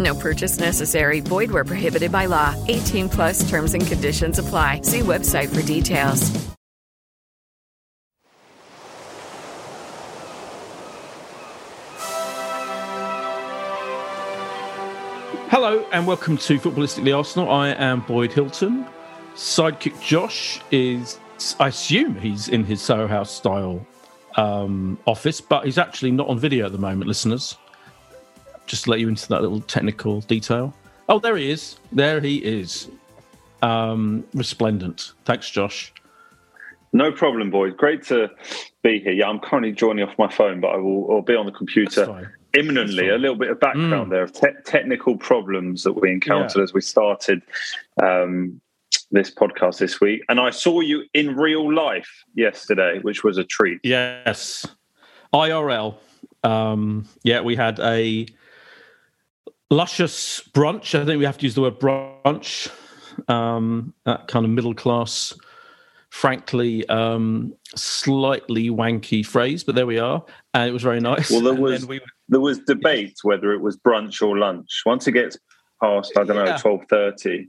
No purchase necessary. Void where prohibited by law. 18 plus terms and conditions apply. See website for details. Hello and welcome to Footballistically Arsenal. I am Boyd Hilton. Sidekick Josh is, I assume he's in his Soho House style um, office, but he's actually not on video at the moment, listeners. Just to let you into that little technical detail. Oh, there he is. There he is. Um, resplendent. Thanks, Josh. No problem, boys. Great to be here. Yeah, I'm currently joining off my phone, but I will I'll be on the computer imminently. A little bit of background mm. there of te- technical problems that we encountered yeah. as we started um, this podcast this week. And I saw you in real life yesterday, which was a treat. Yes. IRL. Um, yeah, we had a luscious brunch. I think we have to use the word brunch. Um, that kind of middle class frankly um, slightly wanky phrase, but there we are, and it was very nice. Well, there was we... there was debate whether it was brunch or lunch. Once it gets past, I don't know, twelve thirty.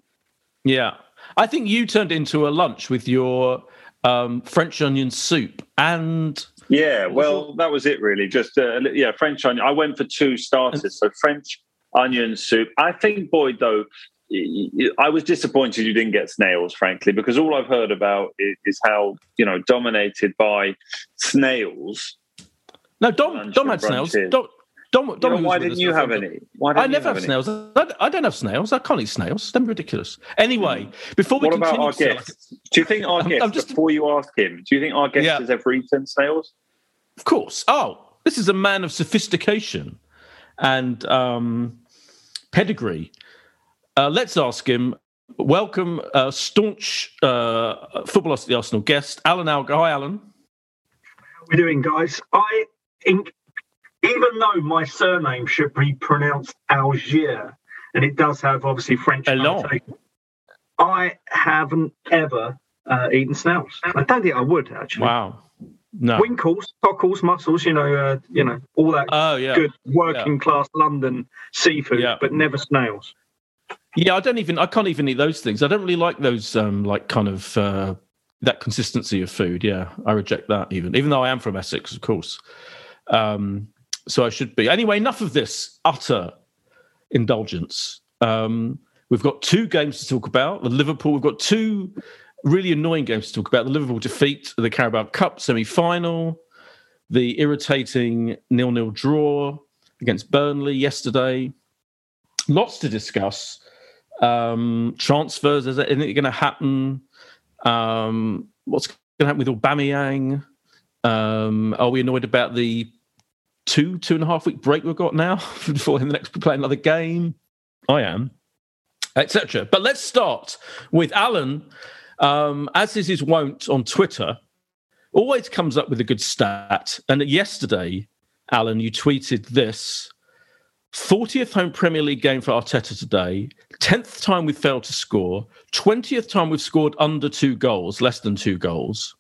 Yeah, I think you turned into a lunch with your um, French onion soup and. Yeah, well, that was it really. Just uh, yeah, French onion. I went for two starters, so French onion soup. I think Boyd though I was disappointed you didn't get snails, frankly, because all I've heard about is, how you know dominated by snails. No, Dom, Dom had snails. Dom, Dom, Dom you know, why didn't you have any? Why I never have, have snails. I, I, don't have snails. I can't eat snails. They're ridiculous. Anyway, hmm. before we what continue, about our guest? do you think our guest? Just, before you ask him, do you think our guest yeah. has ever eaten snails? Of course. Oh, this is a man of sophistication and um, pedigree. Uh, let's ask him. Welcome, uh, staunch uh, footballer the Arsenal guest, Alan Alger. Hi, Alan. How are we doing, guys? I, in, even though my surname should be pronounced Algier, and it does have obviously French I haven't ever uh, eaten snails. I don't think I would actually. Wow. No. Winkles, cockles, mussels, you know, uh, you know, all that oh, yeah. good working yeah. class London seafood, yeah. but never snails. Yeah, I don't even. I can't even eat those things. I don't really like those, um, like kind of uh, that consistency of food. Yeah, I reject that. Even, even though I am from Essex, of course. Um, so I should be. Anyway, enough of this utter indulgence. Um, we've got two games to talk about. The Liverpool. We've got two really annoying games to talk about. The Liverpool defeat, the Carabao Cup semi-final, the irritating nil-nil draw against Burnley yesterday. Lots to discuss um, transfers. Is anything going to happen? Um, what's going to happen with Aubameyang? Um, are we annoyed about the two two and a half week break we've got now before the next play another game? I am, etc. But let's start with Alan. Um, as is his wont on Twitter, always comes up with a good stat. And yesterday, Alan, you tweeted this 40th home Premier League game for Arteta today, 10th time we've failed to score, 20th time we've scored under two goals, less than two goals.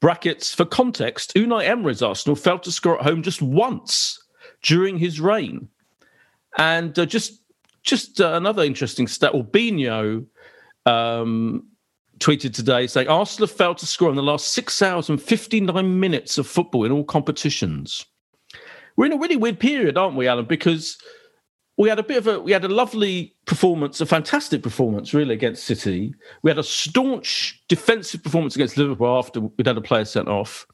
Brackets, for context, Unai Emery's Arsenal failed to score at home just once during his reign. And uh, just just uh, another interesting stat, Orbinho um, tweeted today saying Arsenal failed to score in the last six hours and 59 minutes of football in all competitions. We're in a really weird period, aren't we, Alan? Because we had a bit of a we had a lovely performance, a fantastic performance, really, against City. We had a staunch defensive performance against Liverpool after we'd had a player sent off.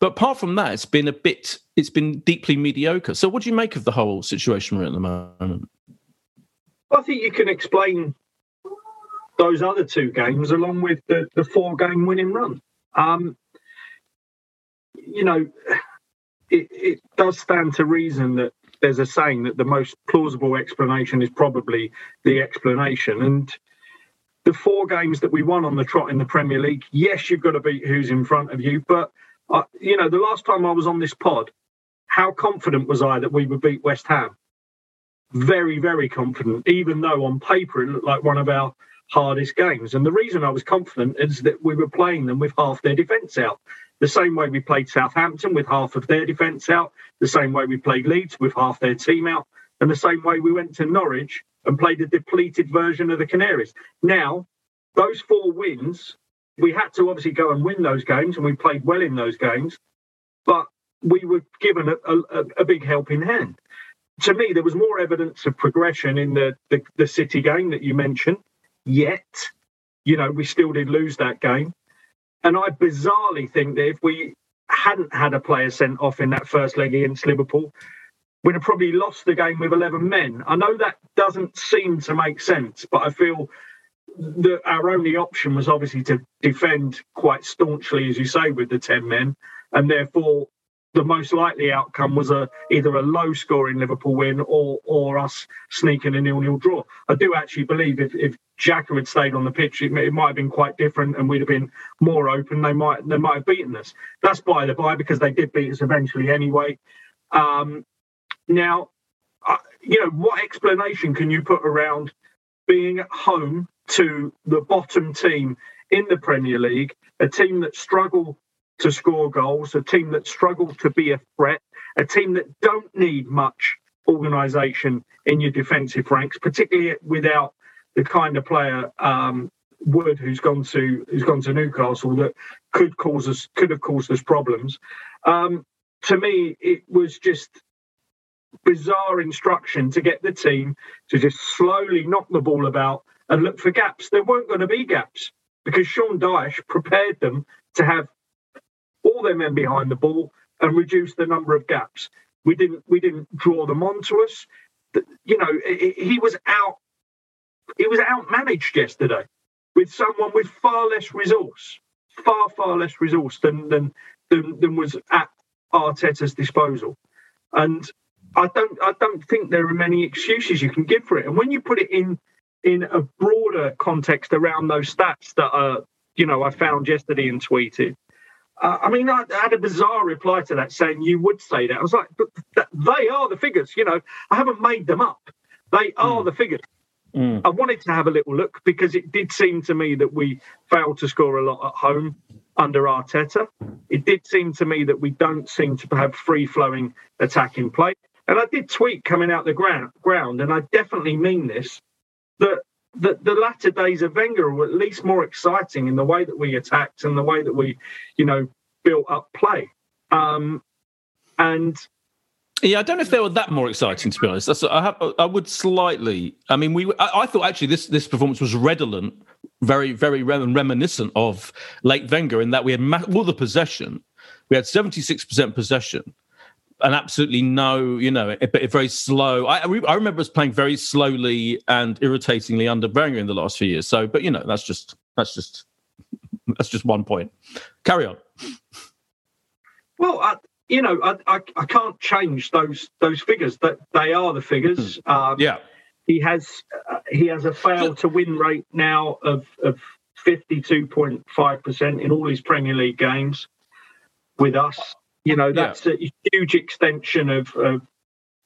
But apart from that, it's been a bit it's been deeply mediocre. So what do you make of the whole situation we're in at the moment? I think you can explain those other two games along with the, the four game winning run. Um, you know, it, it does stand to reason that there's a saying that the most plausible explanation is probably the explanation. And the four games that we won on the trot in the Premier League, yes, you've got to beat who's in front of you. But, uh, you know, the last time I was on this pod, how confident was I that we would beat West Ham? Very, very confident, even though on paper it looked like one of our hardest games. And the reason I was confident is that we were playing them with half their defence out. The same way we played Southampton with half of their defence out, the same way we played Leeds with half their team out, and the same way we went to Norwich and played a depleted version of the Canaries. Now, those four wins, we had to obviously go and win those games, and we played well in those games, but we were given a, a, a big helping hand. To me, there was more evidence of progression in the, the, the City game that you mentioned yet. You know, we still did lose that game. And I bizarrely think that if we hadn't had a player sent off in that first leg against Liverpool, we'd have probably lost the game with 11 men. I know that doesn't seem to make sense, but I feel that our only option was obviously to defend quite staunchly, as you say, with the 10 men. And therefore, the most likely outcome was a either a low scoring Liverpool win or or us sneaking a nil nil draw. I do actually believe if, if Xhaka had stayed on the pitch, it, it, might have been quite different, and we'd have been more open. They might they might have beaten us. That's by the by because they did beat us eventually anyway. Um, now, you know what explanation can you put around being at home to the bottom team in the Premier League, a team that struggle to score goals, a team that struggle to be a threat, a team that don't need much organisation in your defensive ranks, particularly without the kind of player um, Wood, who's gone to who's gone to Newcastle, that could cause us could have caused us problems. Um, to me, it was just bizarre instruction to get the team to just slowly knock the ball about and look for gaps. There weren't going to be gaps because Sean Dyche prepared them to have all their men behind the ball and reduce the number of gaps. We didn't we didn't draw them onto us. You know, he was out. He was outmanaged yesterday with someone with far less resource, far far less resource than than than, than was at Arteta's disposal. And I don't I don't think there are many excuses you can give for it. And when you put it in in a broader context around those stats that are you know I found yesterday and tweeted, uh, I mean, I, had a bizarre reply to that saying you would say that. I was like, but they are the figures. You know, I haven't made them up. They are mm. the figures. Mm. I wanted to have a little look because it did seem to me that we failed to score a lot at home under Arteta. It did seem to me that we don't seem to have free flowing attacking play. And I did tweet coming out the ground, ground, and I definitely mean this, that the, the latter days of Wenger were at least more exciting in the way that we attacked and the way that we, you know, built up play. Um, and yeah, I don't know if they were that more exciting to be honest. That's, I, have, I would slightly. I mean, we. I, I, thought actually this this performance was redolent, very very reminiscent of late Wenger in that we had all the possession. We had seventy six percent possession, and absolutely no, you know, but it, very slow. I, I remember us playing very slowly and irritatingly under Wenger in the last few years. So, but you know, that's just that's just that's just one point. Carry on. Well, I, you know, I, I, I can't change those those figures. That they are the figures. Hmm. Um, yeah. He has uh, he has a fail to win rate now of of fifty two point five percent in all his Premier League games with us. You know, that's yeah. a huge extension of, of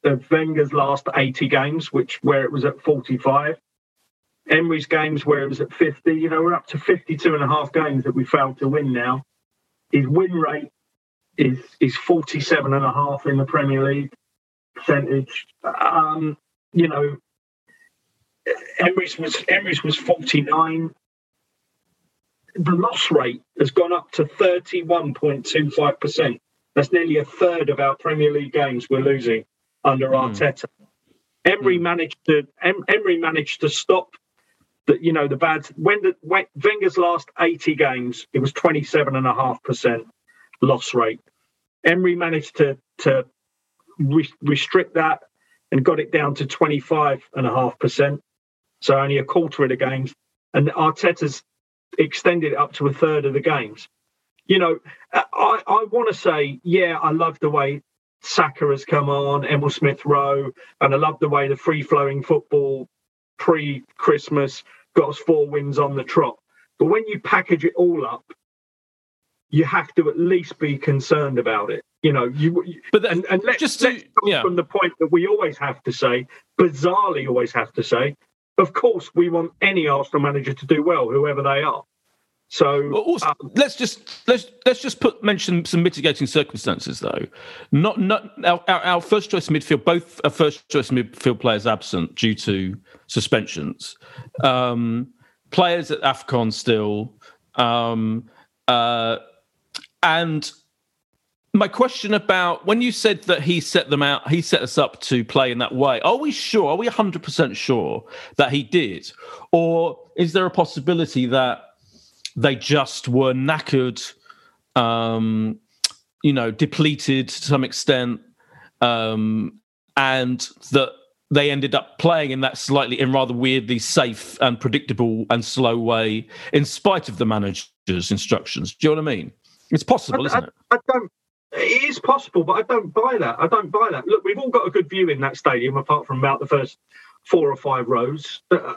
of Wenger's last 80 games, which where it was at 45. Emery's games where it was at 50. You know, we're up to 52 and a half games that we failed to win now. His win rate is is 47 and a half in the Premier League percentage. Um, you know, Emery's was Emery's was 49. The loss rate has gone up to 31.25%. That's nearly a third of our Premier League games we're losing under mm. Arteta. Emery mm. managed to Emery managed to stop the you know the bad when the when Wenger's last 80 games it was 27.5% loss rate. Emery managed to to re- restrict that and got it down to 25.5%. So only a quarter of the games. And Arteta's extended it up to a third of the games. You know, I, I want to say, yeah, I love the way Saka has come on, Emil Smith Rowe, and I love the way the free flowing football pre Christmas got us four wins on the trot. But when you package it all up, you have to at least be concerned about it. You know, you. But then, and, and let's, just to, let's yeah. from the point that we always have to say, bizarrely always have to say, of course, we want any Arsenal manager to do well, whoever they are. So well, also, um, let's just let's let's just put mention some mitigating circumstances though. Not not our, our, first choice midfield, both our first choice midfield players absent due to suspensions. Um, players at Afcon still, um, uh, and my question about when you said that he set them out, he set us up to play in that way. Are we sure? Are we 100% sure that he did? Or is there a possibility that they just were knackered, um, you know, depleted to some extent, um, and that they ended up playing in that slightly, in rather weirdly safe and predictable and slow way, in spite of the manager's instructions? Do you know what I mean? It's possible, I, isn't I, it? I don't it is possible, but I don't buy that. I don't buy that. Look, we've all got a good view in that stadium, apart from about the first four or five rows. Uh,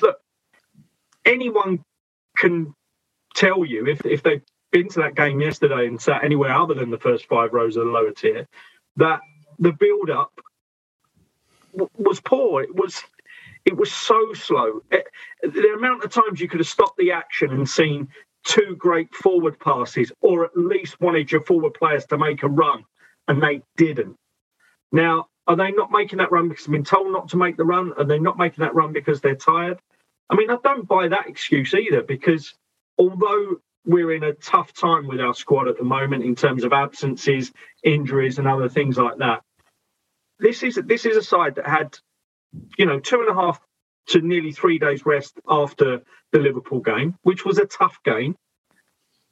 look, anyone can tell you if if they've been to that game yesterday and sat anywhere other than the first five rows of the lower tier, that the build up w- was poor. It was it was so slow. It, the amount of times you could have stopped the action and seen two great forward passes, or at least wanted your forward players to make a run, and they didn't. Now, are they not making that run because they've been told not to make the run? Are they not making that run because they're tired? I mean, I don't buy that excuse either because although we're in a tough time with our squad at the moment in terms of absences, injuries, and other things like that, this is this is a side that had, you know, two and a half to nearly three days rest after the Liverpool game, which was a tough game.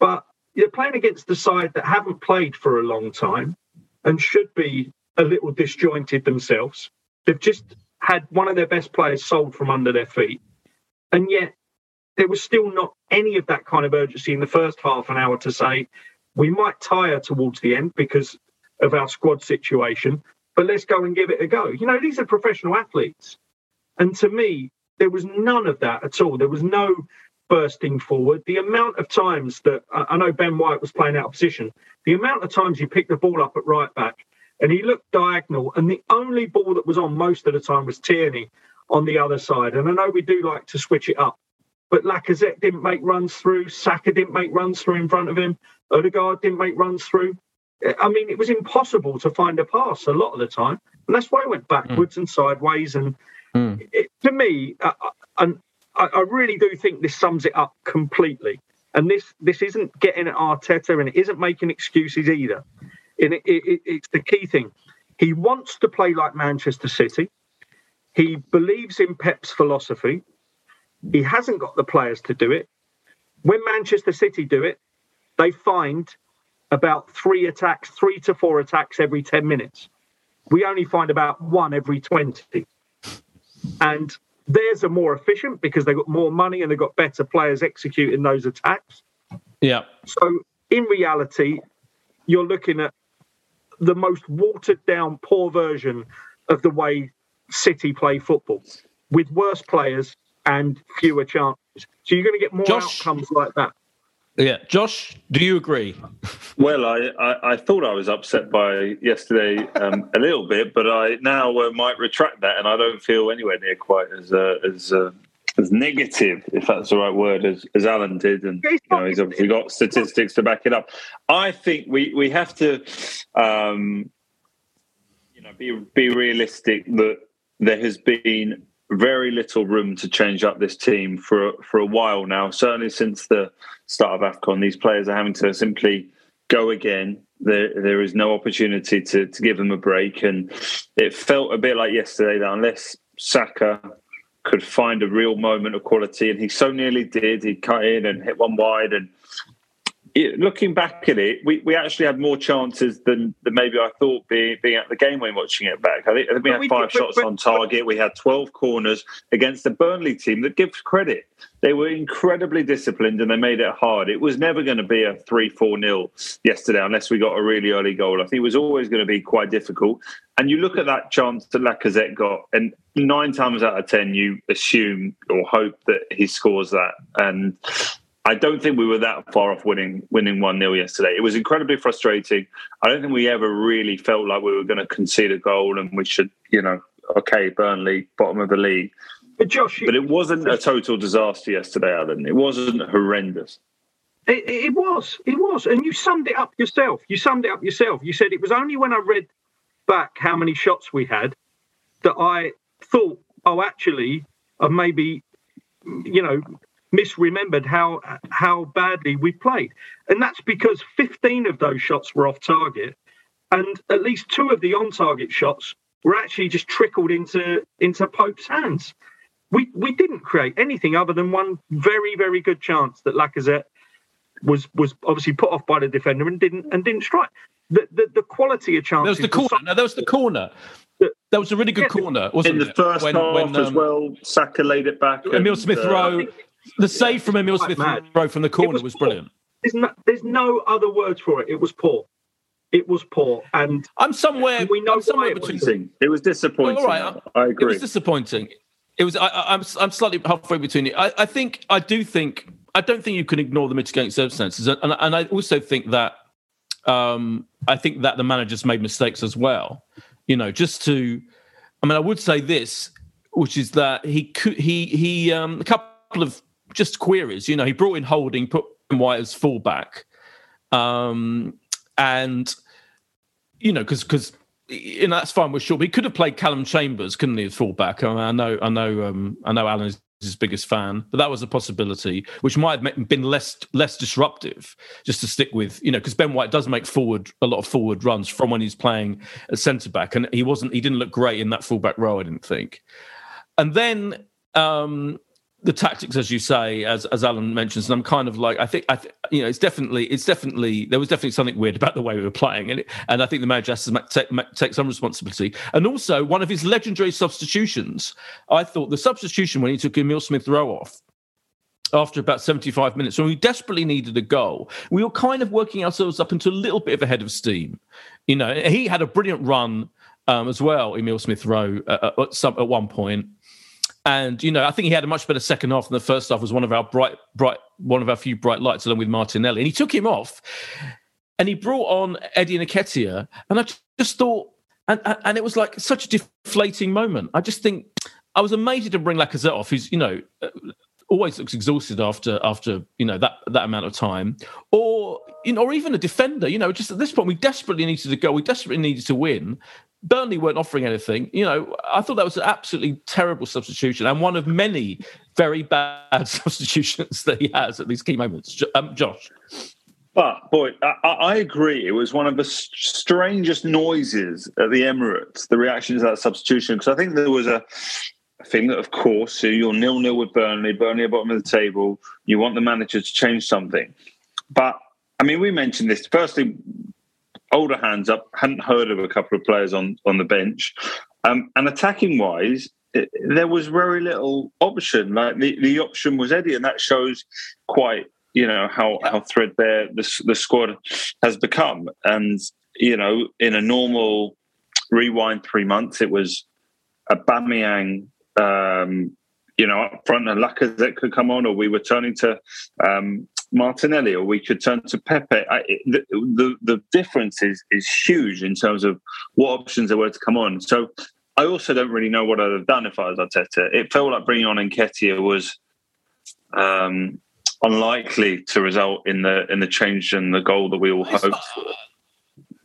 But you're playing against the side that haven't played for a long time and should be a little disjointed themselves. They've just had one of their best players sold from under their feet. And yet there was still not any of that kind of urgency in the first half an hour to say, we might tire towards the end because of our squad situation, but let's go and give it a go. You know, these are professional athletes. And to me, there was none of that at all. There was no bursting forward. The amount of times that I know Ben White was playing out of position, the amount of times he picked the ball up at right back and he looked diagonal, and the only ball that was on most of the time was Tierney on the other side. And I know we do like to switch it up, but Lacazette didn't make runs through, Saka didn't make runs through in front of him, Odegaard didn't make runs through. I mean, it was impossible to find a pass a lot of the time, and that's why I went backwards mm. and sideways and Mm. It, to me, uh, uh, and I, I really do think this sums it up completely. And this this isn't getting at Arteta, and it isn't making excuses either. And it, it, it's the key thing. He wants to play like Manchester City. He believes in Pep's philosophy. He hasn't got the players to do it. When Manchester City do it, they find about three attacks, three to four attacks every 10 minutes. We only find about one every 20. And theirs are more efficient because they've got more money and they've got better players executing those attacks. Yeah. So in reality, you're looking at the most watered down, poor version of the way City play football with worse players and fewer chances. So you're going to get more Josh, outcomes like that. Yeah. Josh, do you agree? Well, I, I, I, thought I was upset by yesterday um, a little bit, but I now uh, might retract that, and I don't feel anywhere near quite as uh, as uh, as negative, if that's the right word, as, as Alan did, and you know, he's obviously got statistics to back it up. I think we we have to, um, you know, be be realistic that there has been very little room to change up this team for for a while now. Certainly since the start of Afcon, these players are having to simply go again. There, there is no opportunity to, to give them a break. And it felt a bit like yesterday that unless Saka could find a real moment of quality, and he so nearly did, he cut in and hit one wide. And it, looking back at it, we, we actually had more chances than, than maybe I thought being, being at the game when watching it back. I think, I think we had five shots on target. We had 12 corners against a Burnley team that gives credit. They were incredibly disciplined and they made it hard. It was never going to be a 3 4 nil yesterday unless we got a really early goal. I think it was always going to be quite difficult. And you look at that chance that Lacazette got, and nine times out of 10, you assume or hope that he scores that. And I don't think we were that far off winning winning one 0 yesterday. It was incredibly frustrating. I don't think we ever really felt like we were going to concede a goal and we should, you know, okay, Burnley bottom of the league. But Josh, but it wasn't a total disaster yesterday, Alan. It wasn't horrendous. It, it was, it was, and you summed it up yourself. You summed it up yourself. You said it was only when I read back how many shots we had that I thought, oh, actually, uh, maybe, you know, misremembered how how badly we played, and that's because 15 of those shots were off target, and at least two of the on-target shots were actually just trickled into into Pope's hands. We we didn't create anything other than one very very good chance that Lacazette was was obviously put off by the defender and didn't and didn't strike. The the, the quality of chances. There was the corner. Was no, there was the corner. That was a really good yeah, corner, wasn't it? In the first when, half when, um, as well, Saka laid it back. Emil Smith uh, Rowe the save from Emil Smith Rowe from the corner was, was brilliant. There's no, there's no, other words for it. It was poor. It was poor, and I'm somewhere. we know I'm somewhere it between. Was. It was disappointing. All right, I agree. It was disappointing. It was. I, am I'm, I'm slightly halfway between it. I, I think. I do think. I don't think you can ignore the mitigating circumstances, and, and I also think that. Um, I think that the managers made mistakes as well. You know, just to. I mean, I would say this, which is that he could. He he. Um, a couple of just queries. You know, he brought in Holding, put White as fullback, um, and you know, because because you know that's fine with sure. But he could have played Callum Chambers, couldn't he, as fullback? I, mean, I know, I know, um, I know. Alan is his biggest fan, but that was a possibility, which might have been less less disruptive. Just to stick with, you know, because Ben White does make forward a lot of forward runs from when he's playing at centre back, and he wasn't, he didn't look great in that fullback role, I didn't think. And then um, the tactics, as you say, as as Alan mentions, and I'm kind of like, I think, I th- you know, it's definitely, it's definitely, there was definitely something weird about the way we were playing, and it, and I think the manager has to take, take some responsibility. And also, one of his legendary substitutions, I thought the substitution when he took Emil Smith Rowe off after about 75 minutes, when we desperately needed a goal, we were kind of working ourselves up into a little bit of a head of steam. You know, he had a brilliant run um, as well, Emil Smith Rowe, uh, at, some, at one point. And you know, I think he had a much better second half than the first half. Was one of our bright, bright, one of our few bright lights, along with Martinelli. And he took him off, and he brought on Eddie Nketiah. And I just thought, and and it was like such a deflating moment. I just think I was amazed to bring Lacazette off, who's you know always looks exhausted after after you know that that amount of time, or you know, or even a defender. You know, just at this point, we desperately needed to go. We desperately needed to win. Burnley weren't offering anything. You know, I thought that was an absolutely terrible substitution and one of many very bad substitutions that he has at these key moments. Um, Josh. But boy, I, I, agree. It was one of the strangest noises at the Emirates. The reaction to that substitution, because I think there was a thing that, of course, you're nil nil with Burnley, Burnley at bottom of the table. You want the manager to change something, but I mean, we mentioned this. Firstly, older hands up. Hadn't heard of a couple of players on on the bench, um, and attacking wise, there was very little option. Like the, the option was Eddie, and that shows quite you know how how threadbare the the squad has become. And you know, in a normal rewind three months, it was Aubameyang. Um, you know, up front and Lacazette could come on, or we were turning to um, Martinelli, or we could turn to Pepe. I, the, the, the difference is is huge in terms of what options there were to come on. So I also don't really know what I'd have done if I was Arteta. It felt like bringing on Nketiah was um, unlikely to result in the in the change and the goal that we all hoped.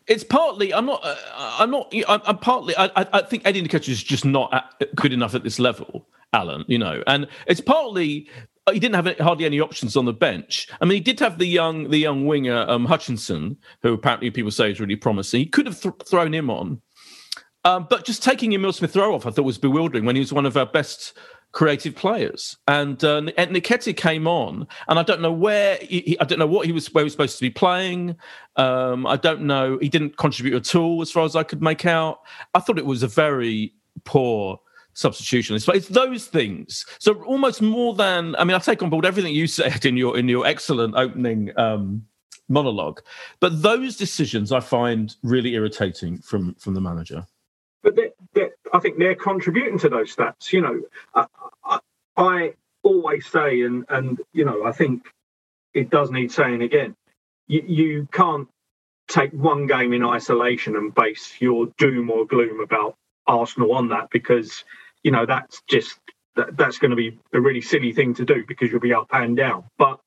It's partly. I'm not. Uh, I'm not. I'm, I'm partly. I, I, think Eddie Nketiah is just not good enough at this level, Alan. You know, and it's partly uh, he didn't have hardly any options on the bench. I mean, he did have the young the young winger um, Hutchinson, who apparently people say is really promising. He could have th- thrown him on, um, but just taking Emil Smith Rowe off, I thought was bewildering when he was one of our best creative players. And uh, and Nketiah came on, and I don't know where he, I don't know what he was where he was supposed to be playing. Um, I don't know. He didn't contribute at all, as far as I could make out. I thought it was a very poor substitution. It's, it's those things. So almost more than I mean, I take on board everything you said in your in your excellent opening. Um, monologue but those decisions i find really irritating from from the manager but I think they're contributing to those stats. You know, I, I, I, always say, and and you know, I think it does need saying again. You, you can't take one game in isolation and base your doom or gloom about Arsenal on that because you know that's just that, that's going to be a really silly thing to do because you'll be up and down. But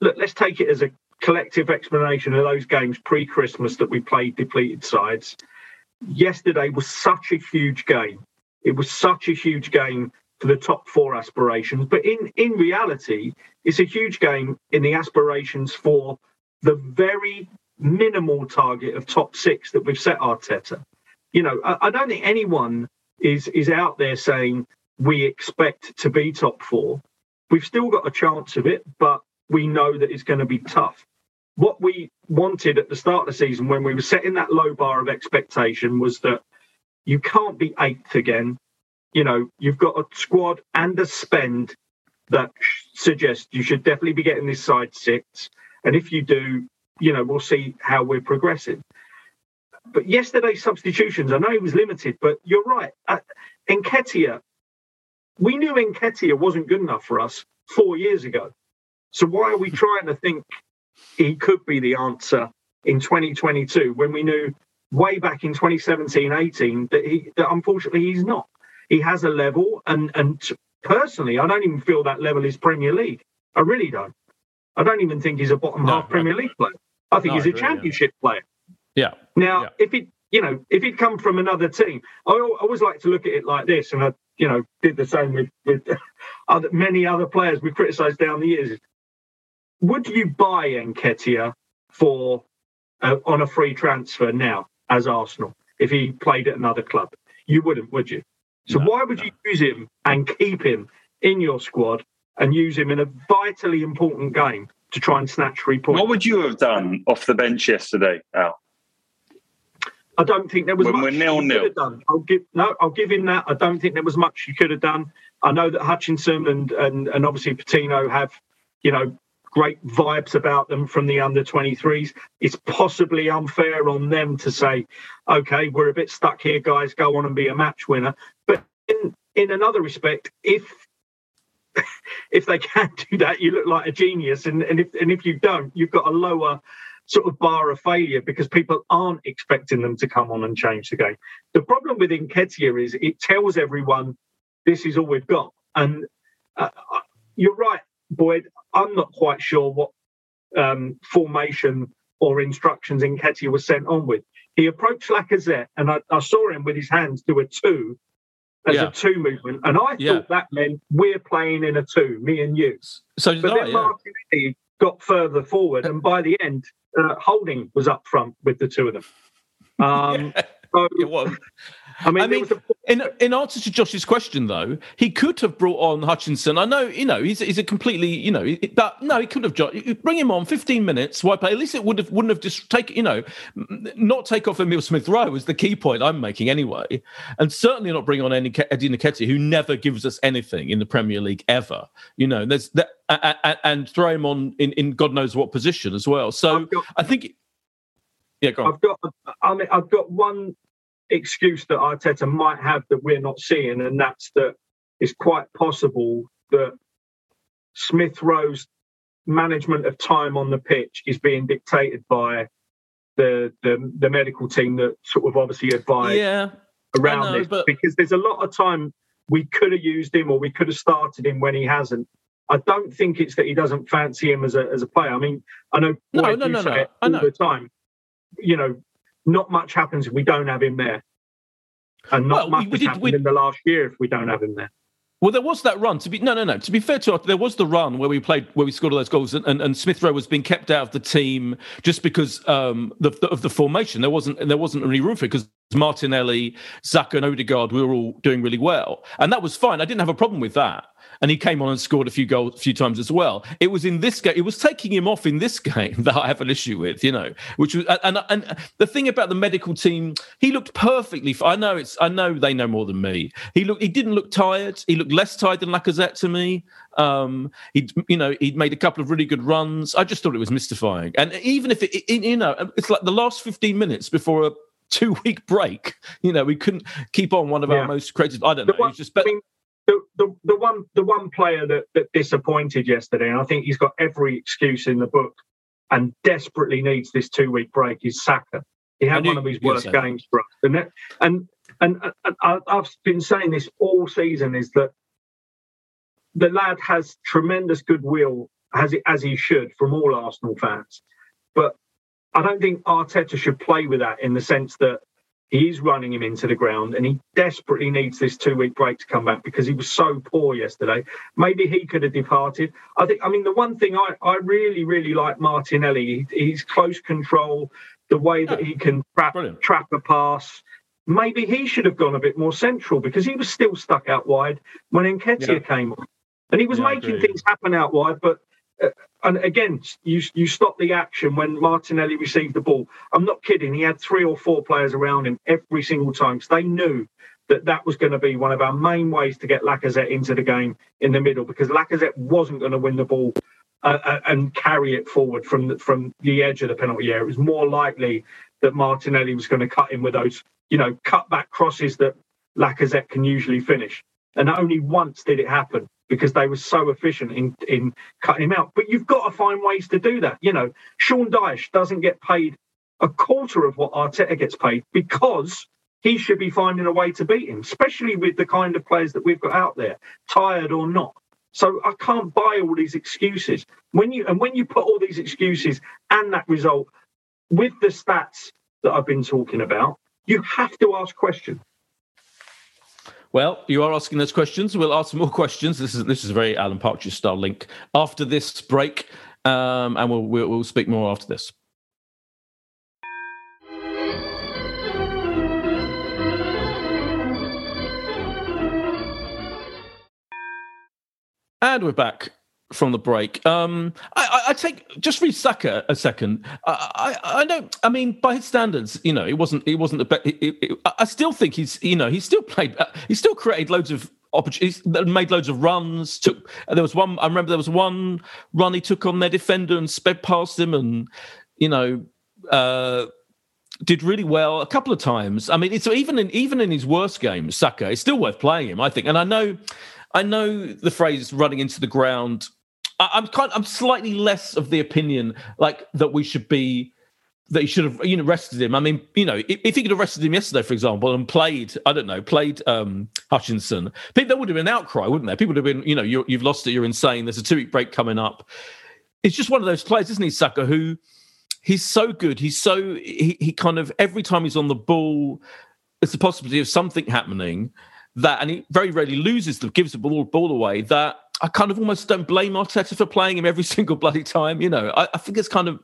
look, let's take it as a collective explanation of those games pre-Christmas that we played depleted sides yesterday was such a huge game. It was such a huge game for the top four aspirations. But in, in reality, it's a huge game in the aspirations for the very minimal target of top six that we've set Arteta. You know, I, I don't think anyone is is out there saying we expect to be top four. We've still got a chance of it, but we know that it's going to be tough what we wanted at the start of the season when we were setting that low bar of expectation was that you can't be eighth again. You know, you've got a squad and a spend that suggests you should definitely be getting this side six. And if you do, you know, we'll see how we're progressing. But yesterday's substitutions, I know he was limited, but you're right. Uh, Nketiah, we knew Nketiah wasn't good enough for us four years ago. So why are we trying to think he could be the answer in 2022 when we knew way back in 2017 18 that he that unfortunately he's not. He has a level and and personally i don't even feel that level is premier league. I really don't. I don't even think he's a bottom no, half premier league player. I think no, he's a championship yeah. player. Yeah now yeah. if it you know if he'd come from another team i always like to look at it like this and i you know did the same with with other, many other players we criticized down the years would you buy Nketiah for uh, on a free transfer now as Arsenal if he played at another club? You wouldn't, would you? So no, why would no. you use him and keep him in your squad and use him in a vitally important game to try and snatch three points? What would you have done off the bench yesterday, Al? I don't think there was when much we're nil nil. Done. I'll give no, I'll give him that. I don't think there was much you could have done. I know that Hutchinson and and, and obviously Patino have, you know, great vibes about them from the under 23s. It's possibly unfair on them to say, okay, we're a bit stuck here, guys, go on and be a match winner. But in, in another respect, if if they can do that, you look like a genius. And, and if and if you don't, you've got a lower sort of bar of failure because people aren't expecting them to come on and change the game. The problem with Nketiah is it tells everyone this is all we've got. And uh, uh you're right. Boyd, I'm not quite sure what um, formation or instructions Nketiah was sent on with. He approached Lacazette, and I, I saw him with his hands do a two as yeah. a two movement, and I yeah. thought that meant we're playing in a two, me and you. So but I, then yeah. Martinelli got further forward, and by the end, uh, Holding was up front with the two of them. Um, Oh, so, I mean, I mean a... in in answer to Josh's question, though, he could have brought on Hutchinson. I know, you know, he's, he's a completely, you know, but no, he could have bring him on 15 minutes, wipe At least it would have wouldn't have just take, you know, not take off Emil Smith Rowe is the key point I'm making anyway, and certainly not bring on any Eddie Nketiah, who never gives us anything in the Premier League ever. You know, there's that, and throw him on in, in God knows what position as well. So got, I think. Yeah, go on. I've got. I mean, I've got one excuse that Arteta might have that we're not seeing, and that's that it's quite possible that Smith Rowe's management of time on the pitch is being dictated by the the, the medical team that sort of obviously advise yeah, around know, this but... because there's a lot of time we could have used him or we could have started him when he hasn't. I don't think it's that he doesn't fancy him as a as a player. I mean, I know no, no, no, no. all the time. You know, not much happens if we don't have him there, and not well, much we, happened we... in the last year if we don't have him there. Well, there was that run. To be no, no, no. To be fair to us, there was the run where we played, where we scored all those goals, and, and, and Smith Rowe was being kept out of the team just because um, the, the, of the formation. There wasn't there wasn't any room for it because Martinelli, Xhaka, and Odegaard we were all doing really well, and that was fine. I didn't have a problem with that and he came on and scored a few goals a few times as well. It was in this game, it was taking him off in this game that I have an issue with, you know, which was and and the thing about the medical team, he looked perfectly. I know it's I know they know more than me. He looked he didn't look tired. He looked less tired than Lacazette to me. Um, He'd, you know he'd made a couple of really good runs. I just thought it was mystifying, and even if it, it you know it's like the last fifteen minutes before a two week break. You know, we couldn't keep on one of yeah. our most creative. I don't know. One, just better. I mean, the, the, the one the one player that, that disappointed yesterday, and I think he's got every excuse in the book, and desperately needs this two week break is Saka. He had one of his worst games for us, and that, and and, and I've been saying this all season is that the lad has tremendous goodwill as it as he should from all Arsenal fans, but I don't think Arteta should play with that in the sense that He's running him into the ground, and he desperately needs this two week break to come back because he was so poor yesterday. Maybe he could have departed. I think. I mean, the one thing I, I really really like Martinelli. He's close control, the way that he can trap, trap a pass. Maybe he should have gone a bit more central because he was still stuck out wide when Nketiah yeah. came on, and he was yeah, making things happen out wide, but and again, you you stop the action when Martinelli received the ball. I'm not kidding. He had three or four players around him every single time because they knew that that was going to be one of our main ways to get Lacazette into the game in the middle because Lacazette wasn't going to win the ball uh, uh, and carry it forward from the, from the edge of the penalty area. It was more likely that Martinelli was going to cut in with those, you know, cut back crosses that Lacazette can usually finish. And only once did it happen because they were so efficient in, in cutting him out. But you've got to find ways to do that. You know, Sean Dyche doesn't get paid a quarter of what Arteta gets paid because he should be finding a way to beat him, especially with the kind of players that we've got out there, tired or not. So I can't buy all these excuses. When you and when you put all these excuses and that result with the stats that I've been talking about, you have to ask questions. Well, you are asking those questions. We'll ask more questions. This is this is a very Alan Partridge style link after this break, um, and we'll, we'll we'll speak more after this. And we're back from the break. Um, I, I, I, take just read Saka a second. I, I, I don't. I mean, by his standards, you know, it wasn't. It wasn't the best. I still think he's. You know, he still played. Uh, he still created loads of opportunities. Made loads of runs. Took. There was one. I remember there was one run he took on their defender and sped past him, and you know. Uh, did really well a couple of times. I mean, it's even in even in his worst games, Saka, it's still worth playing him, I think. And I know I know the phrase running into the ground. I, am kind I'm slightly less of the opinion like that we should be that he should have you know arrested him. I mean, you know, if, if he could have arrested him yesterday, for example, and played, I don't know, played um Hutchinson, there would have been an outcry, wouldn't there? People would have been, you know, you have lost it, you're insane. There's a two week break coming up. It's just one of those players, isn't he, Saka, who he's so good. He's so he, he kind of every time he's on the ball, it's the possibility of something happening that, and he very rarely loses the gives the ball, ball away. That I kind of almost don't blame Arteta for playing him every single bloody time. You know, I, I, think it's kind of,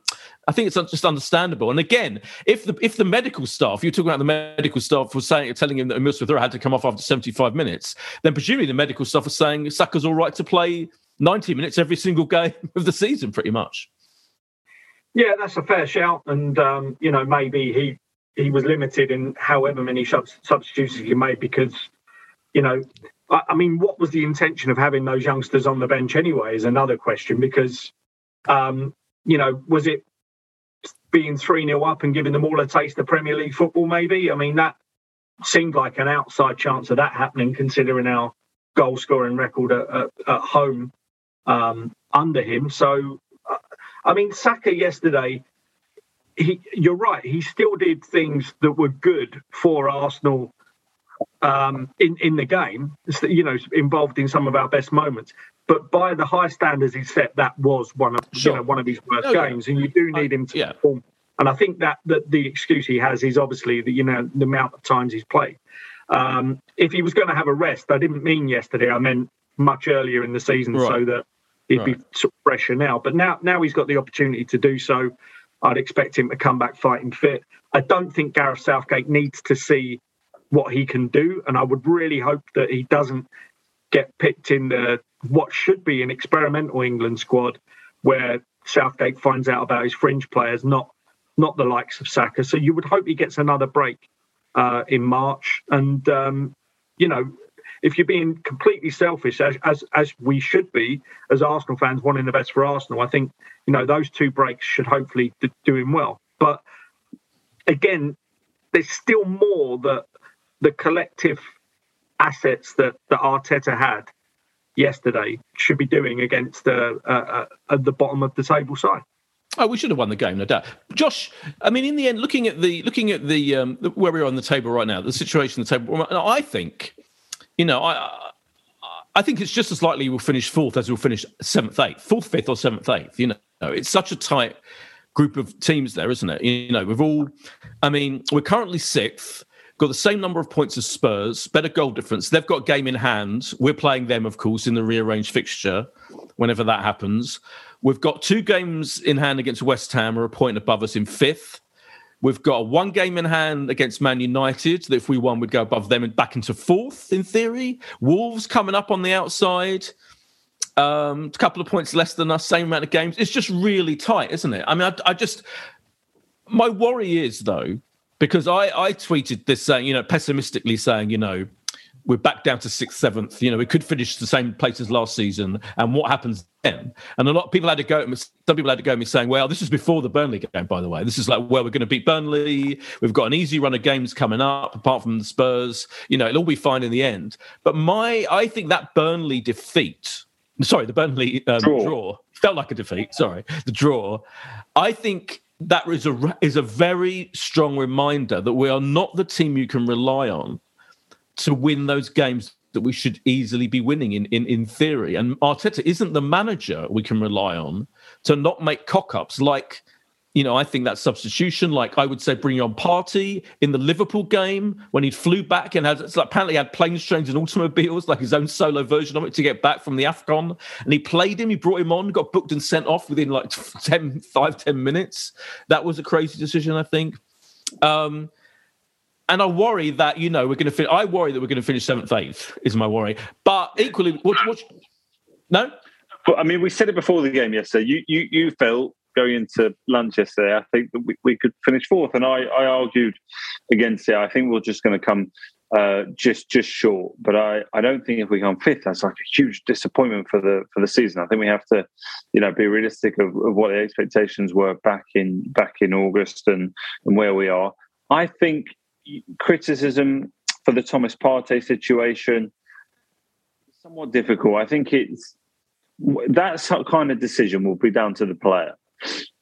I think it's just understandable. And again, if the if the medical staff, you're talking about the medical staff was saying, telling him that Emil Smith had to come off after 75 minutes, then presumably the medical staff was saying Saka's all right to play 90 minutes every single game of the season, pretty much. Yeah, that's a fair shout, and um, you know maybe he he was limited in however many substitutes he made because you know, I, I, mean, what was the intention of having those youngsters on the bench anyway? Is another question because, um, you know, was it being 3 0 up and giving them all a taste of Premier League football, maybe? I mean, that seemed like an outside chance of that happening, considering our goal scoring record at, at, at home um, under him. So, I mean, Saka yesterday, he, you're right. He still did things that were good for Arsenal um, in in the game. You know, involved in some of our best moments. But by the high standards he set, that was one of sure. you know one of his worst oh, games, and you do need him to yeah. perform. And I think that, that the excuse he has is obviously the you know the amount of times he's played. Um, if he was going to have a rest, I didn't mean yesterday. I meant much earlier in the season, right. so that he'd right. be sort of fresher now. But now, now he's got the opportunity to do so. I'd expect him to come back fighting fit. I don't think Gareth Southgate needs to see what he can do, and I would really hope that he doesn't get picked in the what should be an experimental England squad, where Southgate finds out about his fringe players, not not the likes of Saka. So you would hope he gets another break uh, in March, and um, you know if you're being completely selfish, as, as as we should be as Arsenal fans, wanting the best for Arsenal, I think you know those two breaks should hopefully do him well. But again, there's still more that the collective assets that that Arteta had yesterday should be doing against uh, uh, uh, at the bottom of the table side. Oh, we should have won the game, no doubt. Josh, I mean, in the end, looking at the looking at the um, where we're on the table right now, the situation on the table, I think you know, I I think it's just as likely we'll finish fourth as we'll finish seventh, eighth, fourth, fifth, or seventh, eighth. You know, it's such a tight group of teams there, isn't it? You know, we've all, I mean, we're currently sixth, got the same number of points as Spurs, better goal difference. They've got game in hand. We're playing them, of course, in the rearranged fixture whenever that happens. We've got two games in hand against West Ham, are a point above us in fifth. We've got one game in hand against Man United that if we won, we'd go above them and back into fourth in theory. Wolves coming up on the outside. Um, a couple of points less than us, same amount of games. It's just really tight, isn't it? I mean, I, I just my worry is though because I I tweeted this saying, you know, pessimistically saying, you know, we're back down to sixth, seventh. You know, we could finish the same place as last season. And what happens then? And a lot of people had to go. Some people had to go at me saying, "Well, this is before the Burnley game, by the way. This is like, well, we're going to beat Burnley. We've got an easy run of games coming up, apart from the Spurs. You know, it'll all be fine in the end." But my, I think that Burnley defeat, sorry, the Burnley um, draw. draw felt like a defeat. Sorry, the draw. I think that is a is a very strong reminder that we are not the team you can rely on to win those games that we should easily be winning in, in, in theory. And Arteta isn't the manager we can rely on to not make cock ups like, you know, I think that substitution, like I would say, bring on Partey in the Liverpool game when he flew back and had like, apparently had planes, trains, and automobiles, like his own solo version of it to get back from the AFCON. And he played him, he brought him on, got booked and sent off within like 10, 5, 10 minutes. That was a crazy decision, I think. Um, and I worry that you know we're going to. I worry that we're going to finish seventh, eighth. Is my worry. But equally, what? what no. But I mean, we said it before the game yesterday. You you you felt going into lunch yesterday. I think that we, we could finish fourth, and I I argued against it. I think we're just going to come uh, just just short. But I, I don't think if we come fifth, that's like a huge disappointment for the for the season. I think we have to, you know, be realistic of, of what the expectations were back in back in August and and where we are. I think criticism for the Thomas Partey situation somewhat difficult. I think it's that kind of decision will be down to the player.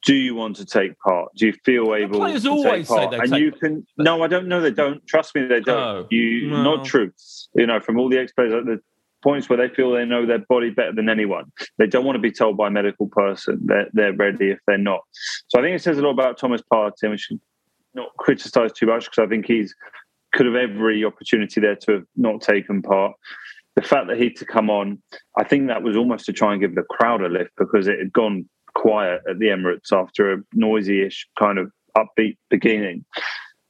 Do you want to take part? Do you feel able players to always take part? Say and you can no, I don't know they don't. Trust me, they don't. Oh, you no. not truths. You know, from all the experts at the points where they feel they know their body better than anyone. They don't want to be told by a medical person that they're ready if they're not. So I think it says a lot about Thomas Partey, which not criticise too much because I think he's could have every opportunity there to have not taken part. The fact that he to come on, I think that was almost to try and give the crowd a lift because it had gone quiet at the Emirates after a noisy-ish kind of upbeat beginning.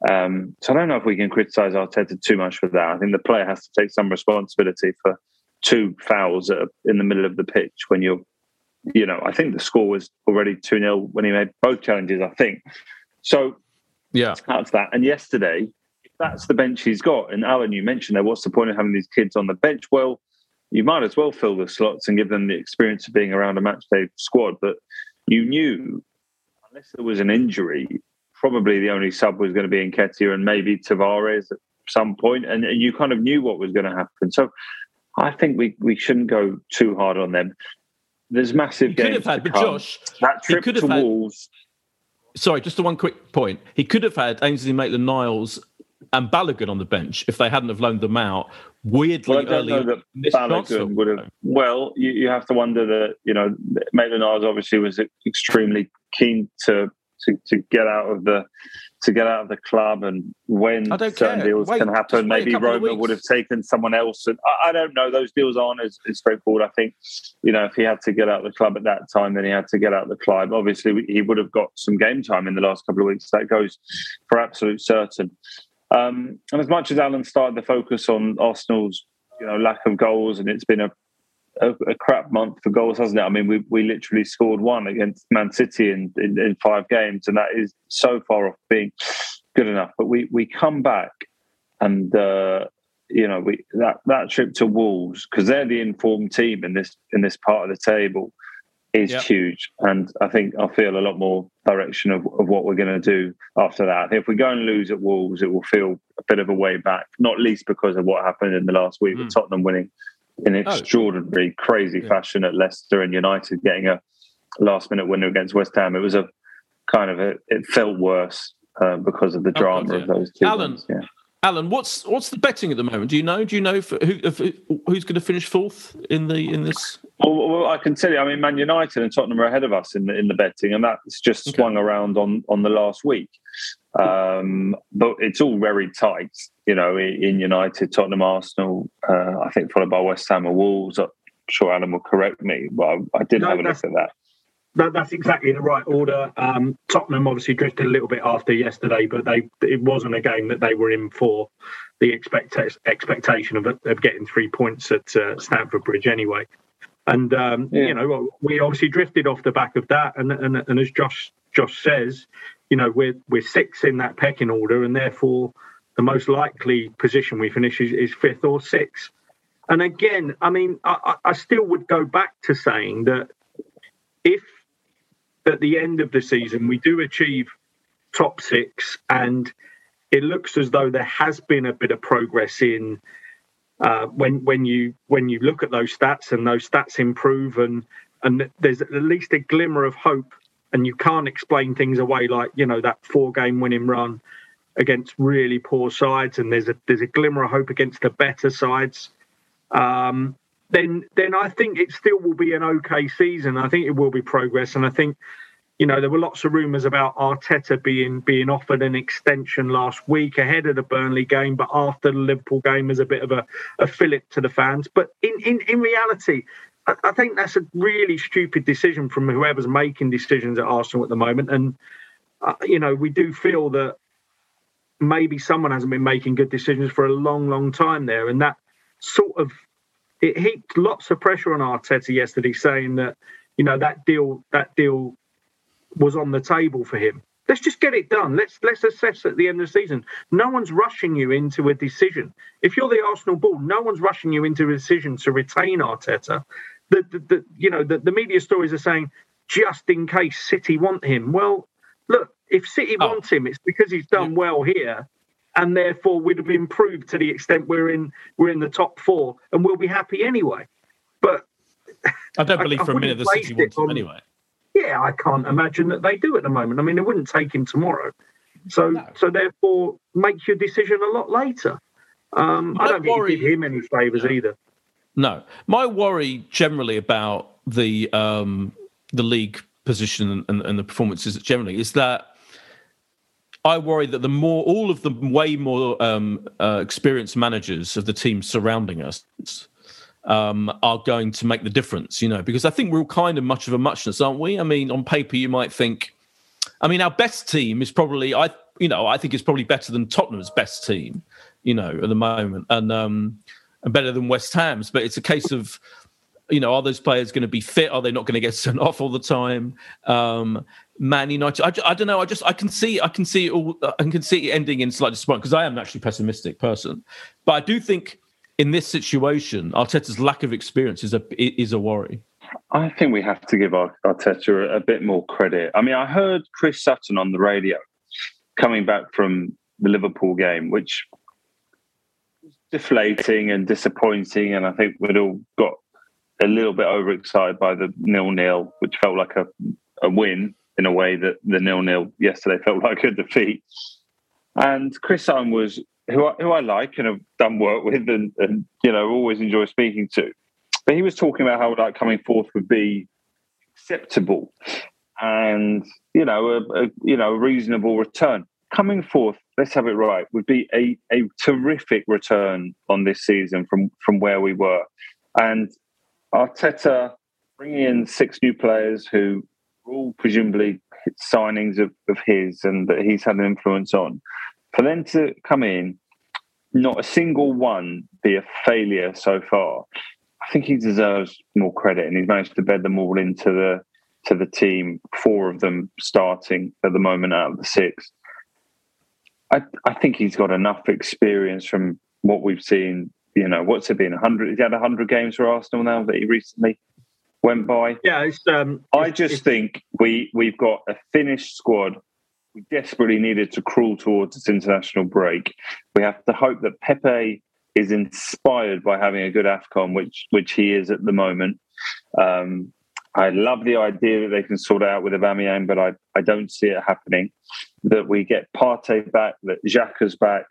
Um, so I don't know if we can criticise Arteta too much for that. I think the player has to take some responsibility for two fouls in the middle of the pitch when you're, you know, I think the score was already 2 0 when he made both challenges, I think. So yeah, that's that. And yesterday, that's the bench he's got, and Alan, you mentioned there, what's the point of having these kids on the bench? Well, you might as well fill the slots and give them the experience of being around a matchday squad. But you knew, unless there was an injury, probably the only sub was going to be Nketiah and maybe Tavares at some point, and you kind of knew what was going to happen. So I think we we shouldn't go too hard on them. there's massive he games could have had, but. Josh, that trip could to had, Wolves. Sorry, just a one quick point. He could have had Ainsley Maitland-Niles and Balogun on the bench if they hadn't have loaned them out weirdly well, early. know Balogun would have. Well, you, you have to wonder that you know Maitland-Niles obviously was extremely keen to, to to get out of the to get out of the club and when certain care. deals wait, can happen maybe Roma would have taken someone else and I, I, don't know those deals aren't as, as, straightforward I think you know if he had to get out of the club at that time then he had to get out of the club obviously he would have got some game time in the last couple of weeks that goes for absolute certain um, and as much as Alan started the focus on Arsenal's you know lack of goals and it's been a a, a, crap month for goals, hasn't it? I mean, we we literally scored one against Man City in, in, in five games, and that is so far off being good enough. But we we come back, and uh, you know, we that that trip to Wolves because they're the informed team in this in this part of the table is yep. huge, and I think I feel a lot more direction of, of what we're going to do after that. If we go and lose at Wolves, it will feel a bit of a way back, not least because of what happened in the last week mm. with Tottenham winning in oh. extraordinary, oh. crazy yeah. fashion at Leicester and United getting a last minute winner against West Ham. It was a kind of a, it felt worse uh, because of the drama oh, yeah. of those two. Alan, yeah. Alan, what's what's the betting at the moment? Do you know? Do you know if, who, if, who's going to finish fourth in the in this? Well, well, I can tell you. I mean, Man United and Tottenham are ahead of us in the in the betting, and that's just okay. swung around on on the last week. Um, but it's all very tight, you know, in United, Tottenham, Arsenal, uh, I think followed by West Ham and Wolves. I'm sure Alan will correct me, but I, I did no, have a look at that. That. That's exactly the right order. Um, Tottenham obviously drifted a little bit after yesterday, but they it wasn't a game that they were in for the expect, expectation of, of getting three points at uh, Stamford Bridge anyway. And um, yeah. you know, we obviously drifted off the back of that, and and, and as Josh Josh says, you know, we're we're six in that pecking order, and therefore the most likely position we finish is, is fifth or sixth. And again, I mean, I, I still would go back to saying that if at the end of the season we do achieve top six and it looks as though there has been a bit of progress in uh, when when you when you look at those stats and those stats improve and and there's at least a glimmer of hope and you can't explain things away like you know that four game winning run against really poor sides and there's a there's a glimmer of hope against the better sides. Um, then then I think it still will be an okay season I think it will be progress and I think you know there were lots of rumors about Arteta being being offered an extension last week ahead of the Burnley game but after the Liverpool game as a bit of a, a fillip to the fans but in in, in reality I, think that's a really stupid decision from whoever's making decisions at Arsenal at the moment. And, uh, you know, we do feel that maybe someone hasn't been making good decisions for a long, long time there. And that sort of, it heaped lots of pressure on Arteta yesterday saying that, you know, that deal, that deal was on the table for him. Let's just get it done. Let's let's assess at the end of the season. No one's rushing you into a decision. If you're the Arsenal board, no one's rushing you into a decision to retain Arteta the, the, the you know the, the media stories are saying just in case City want him. Well, look, if City oh. want him, it's because he's done well here, and therefore we'd have improved to the extent we're in we're in the top four, and we'll be happy anyway. But I don't believe I, for I a minute the City wants him anyway. Yeah, I can't imagine that they do at the moment. I mean, it wouldn't take him tomorrow. So, no. so therefore, make your decision a lot later. Um, I don't think worry. you did him any favours yeah. either. No, my worry generally about the um, the league position and, and the performances generally is that I worry that the more all of the way more um, uh, experienced managers of the teams surrounding us um, are going to make the difference. You know, because I think we're all kind of much of a muchness, aren't we? I mean, on paper you might think. I mean, our best team is probably I. You know, I think it's probably better than Tottenham's best team. You know, at the moment, and um, and better than West Ham's. But it's a case of, you know, are those players going to be fit? Are they not going to get sent off all the time? Um, Man United, I, I, don't know. I just I can see I can see it all. I can see it ending in slight disappointment because I am actually a pessimistic person. But I do think in this situation, Arteta's lack of experience is a is a worry. I think we have to give Arteta a bit more credit. I mean, I heard Chris Sutton on the radio coming back from the Liverpool game, which was deflating and disappointing. And I think we'd all got a little bit overexcited by the nil nil, which felt like a, a win in a way that the nil nil yesterday felt like a defeat. And Chris Sutton was who I, who I like and have done work with, and, and you know always enjoy speaking to. But he was talking about how like coming forth would be acceptable, and you know a, a you know reasonable return. Coming forth, let's have it right, would be a, a terrific return on this season from from where we were, and Arteta bringing in six new players who all presumably signings of, of his and that he's had an influence on. For them to come in, not a single one be a failure so far. I think he deserves more credit, and he's managed to bed them all into the to the team. Four of them starting at the moment out of the six. I I think he's got enough experience from what we've seen you know, what's it been? hundred? He had hundred games for Arsenal now that he recently went by. Yeah, it's, um, I just it's, think we we've got a finished squad. We desperately needed to crawl towards its international break. We have to hope that Pepe is inspired by having a good Afcon, which which he is at the moment. Um, I love the idea that they can sort out with Aubameyang, but I, I don't see it happening. That we get Partey back, that Xhaka's back,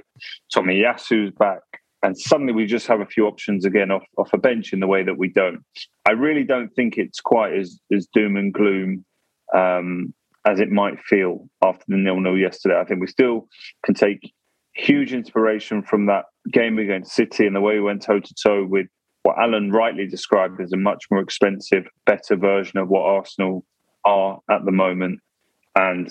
Tomiyasu's back, and suddenly we just have a few options again off, off a bench in the way that we don't. I really don't think it's quite as, as doom and gloom um, as it might feel after the nil nil yesterday. I think we still can take huge inspiration from that game against City and the way we went toe to toe with what Alan rightly described as a much more expensive, better version of what Arsenal are at the moment. And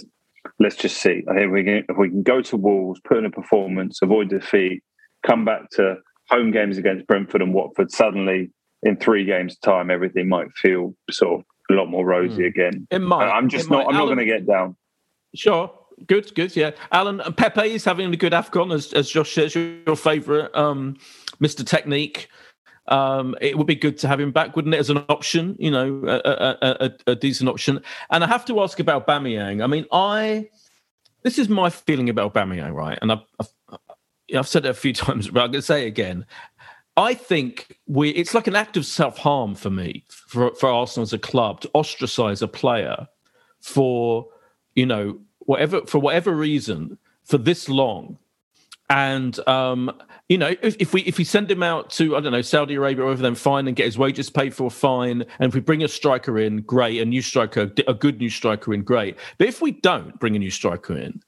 let's just see. I think we can, if we can go to Wolves, put in a performance, avoid defeat, come back to home games against Brentford and Watford, suddenly in three games' time, everything might feel sort of a lot more rosy mm. again. It might. I'm just not. Might. I'm Alan, not going to get down. Sure. Good, good, yeah. Alan Pepe is having a good Afcon, as, as Josh says, your favourite, um, Mr. Technique. Um, it would be good to have him back, wouldn't it, as an option? You know, a, a, a, a decent option. And I have to ask about Aubameyang. I mean, I this is my feeling about Aubameyang, right? And I've, I've, I've said it a few times, but I'm going to say it again. I think we it's like an act of self harm for me, for, for Arsenal as a club, to ostracize a player for, you know, whatever for whatever reason for this long. And um, you know, if, if, we if we send him out to I don't know Saudi Arabia or whatever, then fine, and get his wages paid for, fine. And if we bring a striker in, great, a new striker, a good new striker in, great. But if we don't bring a new striker in,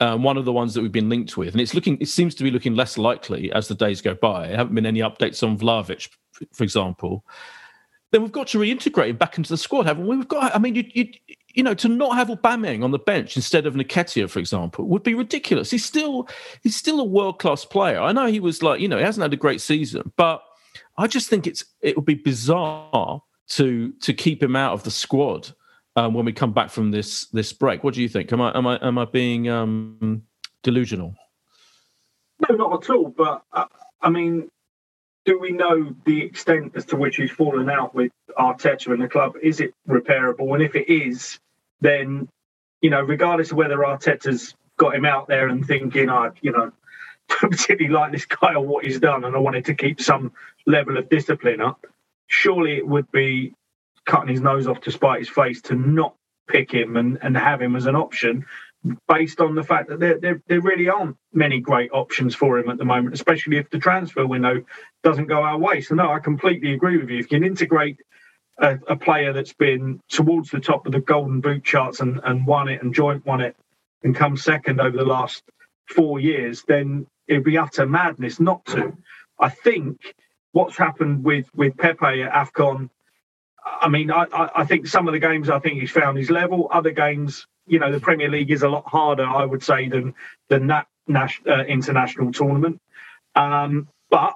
um, one of the ones that we've been linked with, and it's looking, it seems to be looking less likely as the days go by. There haven't been any updates on Vlahovic, for example. Then we've got to reintegrate him back into the squad, haven't we? We've got, I mean, you, you, you know, to not have Aubameyang on the bench instead of Nketiah, for example, would be ridiculous. He's still, he's still a world class player. I know he was like, you know, he hasn't had a great season, but I just think it's, it would be bizarre to to keep him out of the squad um, when we come back from this this break. What do you think? Am I am I am I being um, delusional? No, not at all. But uh, I mean, do we know the extent as to which he's fallen out with Arteta and the club? Is it repairable? And if it is, then you know, regardless of whether Arteta's got him out there and thinking, I, you know, particularly like this guy or what he's done, and I wanted to keep some level of discipline up. Surely it would be cutting his nose off to spite his face to not pick him and, and have him as an option based on the fact that there, there, there really aren't many great options for him at the moment, especially if the transfer window doesn't go our way. So, no, I completely agree with you. If you can integrate a, a player that's been towards the top of the golden boot charts and, and won it and joint won it and come second over the last four years, then it'd be utter madness not to. I think what's happened with, with Pepe at AFCON I mean, I, I think some of the games I think he's found his level. Other games, you know, the Premier League is a lot harder, I would say, than than that uh, international tournament. Um, but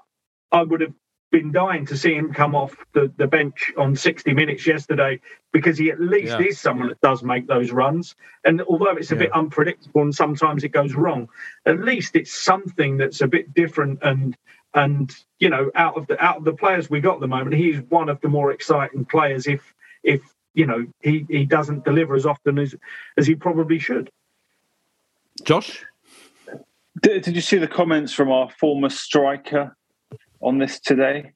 I would have been dying to see him come off the, the bench on 60 minutes yesterday because he at least yeah. is someone that does make those runs. And although it's a yeah. bit unpredictable and sometimes it goes wrong, at least it's something that's a bit different and and you know, out of the out of the players we got at the moment, he's one of the more exciting players. If if you know he he doesn't deliver as often as as he probably should. Josh, did, did you see the comments from our former striker on this today?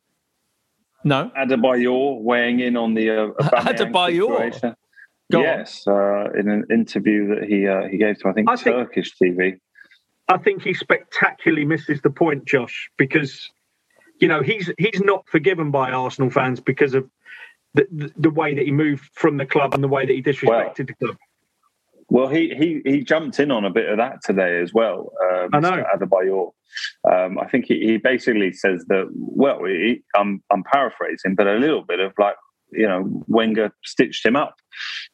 No. Adebayor weighing in on the uh, Adebayor. yes, uh, in an interview that he uh, he gave to I think I Turkish think, TV. I think he spectacularly misses the point, Josh, because you know he's he's not forgiven by Arsenal fans because of the, the, the way that he moved from the club and the way that he disrespected well, the club. Well, he, he he jumped in on a bit of that today as well. Um, I know Adebayor. Um, I think he, he basically says that. Well, he, I'm I'm paraphrasing, but a little bit of like you know Wenger stitched him up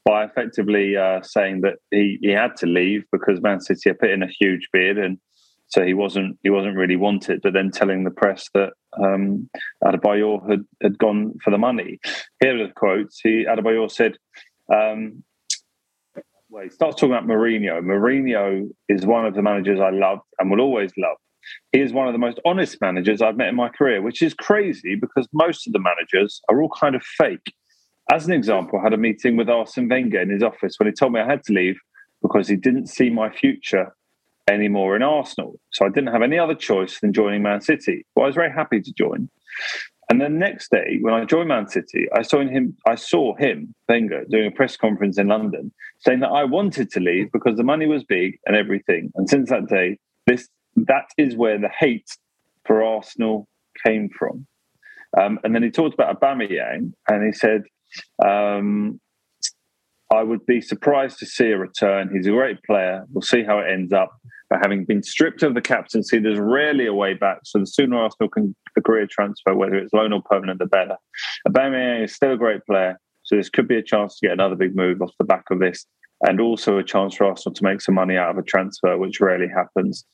by effectively uh, saying that he, he had to leave because Man City had put in a huge bid and so he wasn't he wasn't really wanted. But then telling the press that um, Adebayor had had gone for the money. Here are the quotes. He Adebayor said. Um, well, he starts talking about Mourinho. Mourinho is one of the managers I love and will always love. He is one of the most honest managers I've met in my career, which is crazy because most of the managers are all kind of fake. As an example, I had a meeting with Arsene Wenger in his office when he told me I had to leave because he didn't see my future anymore in Arsenal. So I didn't have any other choice than joining Man City. Well, I was very happy to join. And the next day, when I joined Man City, I saw him. I saw him, Wenger, doing a press conference in London, saying that I wanted to leave because the money was big and everything. And since that day, this that is where the hate for Arsenal came from. Um, and then he talked about Aubameyang, and he said, um, "I would be surprised to see a return. He's a great player. We'll see how it ends up." But having been stripped of the captaincy, there's rarely a way back. So the sooner Arsenal can agree a transfer, whether it's loan or permanent, the better. Aubameyang is still a great player, so this could be a chance to get another big move off the back of this, and also a chance for Arsenal to make some money out of a transfer, which rarely happens.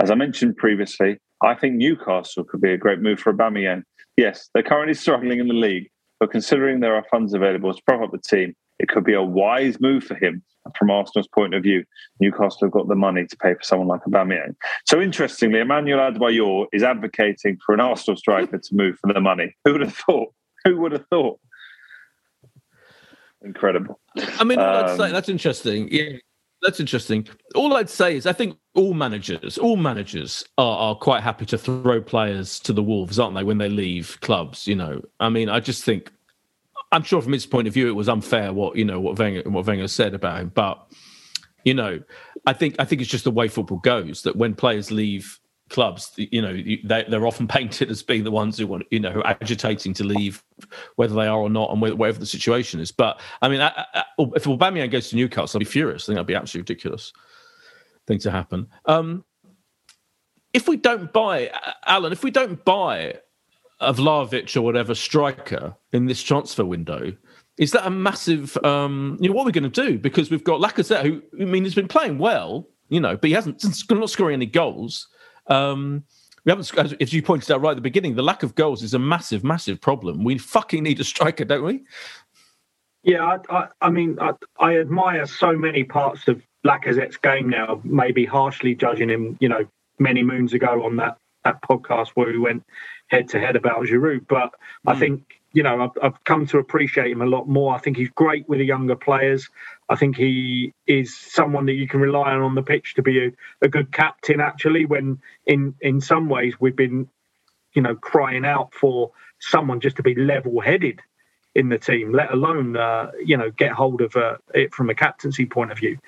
As I mentioned previously, I think Newcastle could be a great move for Aubameyang. Yes, they're currently struggling in the league, but considering there are funds available to prop up the team, it could be a wise move for him. From Arsenal's point of view, Newcastle have got the money to pay for someone like Aubameyang. So interestingly, Emmanuel Adebayor is advocating for an Arsenal striker to move for the money. Who would have thought? Who would have thought? Incredible. I mean, um, say, that's interesting. Yeah, that's interesting. All I'd say is I think all managers, all managers are, are quite happy to throw players to the wolves, aren't they, when they leave clubs? You know, I mean, I just think I'm sure from his point of view it was unfair what you know what Wenger what Wenger said about him, but you know, I think I think it's just the way football goes that when players leave clubs, you know, they, are often painted as being the ones who want, you know, who are agitating to leave, whether they are or not, and whatever the situation is. But I mean, I, I, if Aubameyang goes to Newcastle, I'd be furious. I think that'd be absolutely ridiculous thing to happen. Um, if we don't buy Alan, if we don't buy a Vlahovic or whatever striker in this transfer window, is that a massive? Um, you know, what are we going to do? Because we've got Lacazette, who I mean, he's been playing well, you know, but he hasn't not scoring any goals. Um, we haven't, as you pointed out right at the beginning, the lack of goals is a massive, massive problem. We fucking need a striker, don't we? Yeah, I, I, I mean, I, I, admire so many parts of Lacazette's game now. Maybe harshly judging him, you know, many moons ago on that that podcast where we went head to head about Giroud. But mm. I hmm. think you know I've, I've, come to appreciate him a lot more. I think he's great with the younger players. I think he is someone that you can rely on on the pitch to be a, a good captain. Actually, when in in some ways we've been, you know, crying out for someone just to be level-headed in the team, let alone uh, you know get hold of uh, it from a captaincy point of view.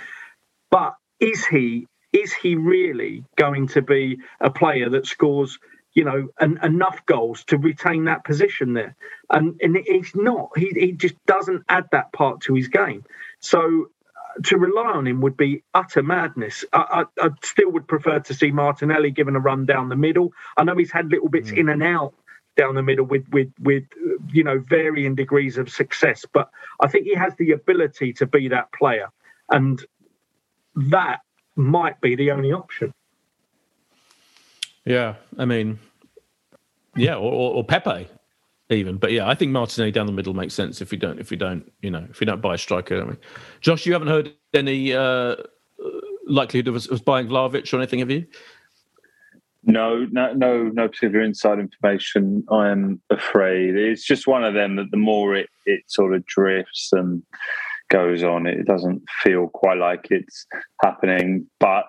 But is he is he really going to be a player that scores you know, an, enough goals to retain that position there. And, and he's not. He, he just doesn't add that part to his game. So uh, to rely on him would be utter madness. I, I, I, still would prefer to see Martinelli given a run down the middle. I know he's had little bits mm. in and out down the middle with with with you know varying degrees of success, but I think he has the ability to be that player, and that might be the only option. Yeah, I mean, yeah, or, or, or Pepe even. But yeah, I think Martinelli down the middle makes sense if we don't if we don't you know if we don't buy a striker. Don't we? Josh, you haven't heard any uh, likelihood of us, us buying Vlahovic or anything, have you? No, no, no, no particular inside information. I am afraid it's just one of them that the more it it sort of drifts and goes on, it doesn't feel quite like it's happening. But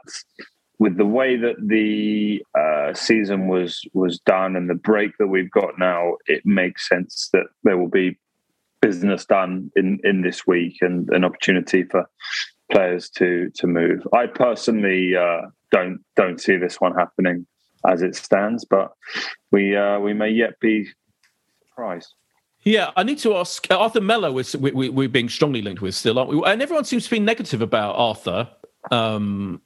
with the way that the uh, season was was done and the break that we've got now, it makes sense that there will be business done in in this week and an opportunity for players to to move. I personally uh, don't don't see this one happening as it stands, but we uh, we may yet be surprised. Yeah, I need to ask Arthur Melo. Is, we, we, are being strongly linked with still, aren't we? And everyone seems to be negative about Arthur. Um,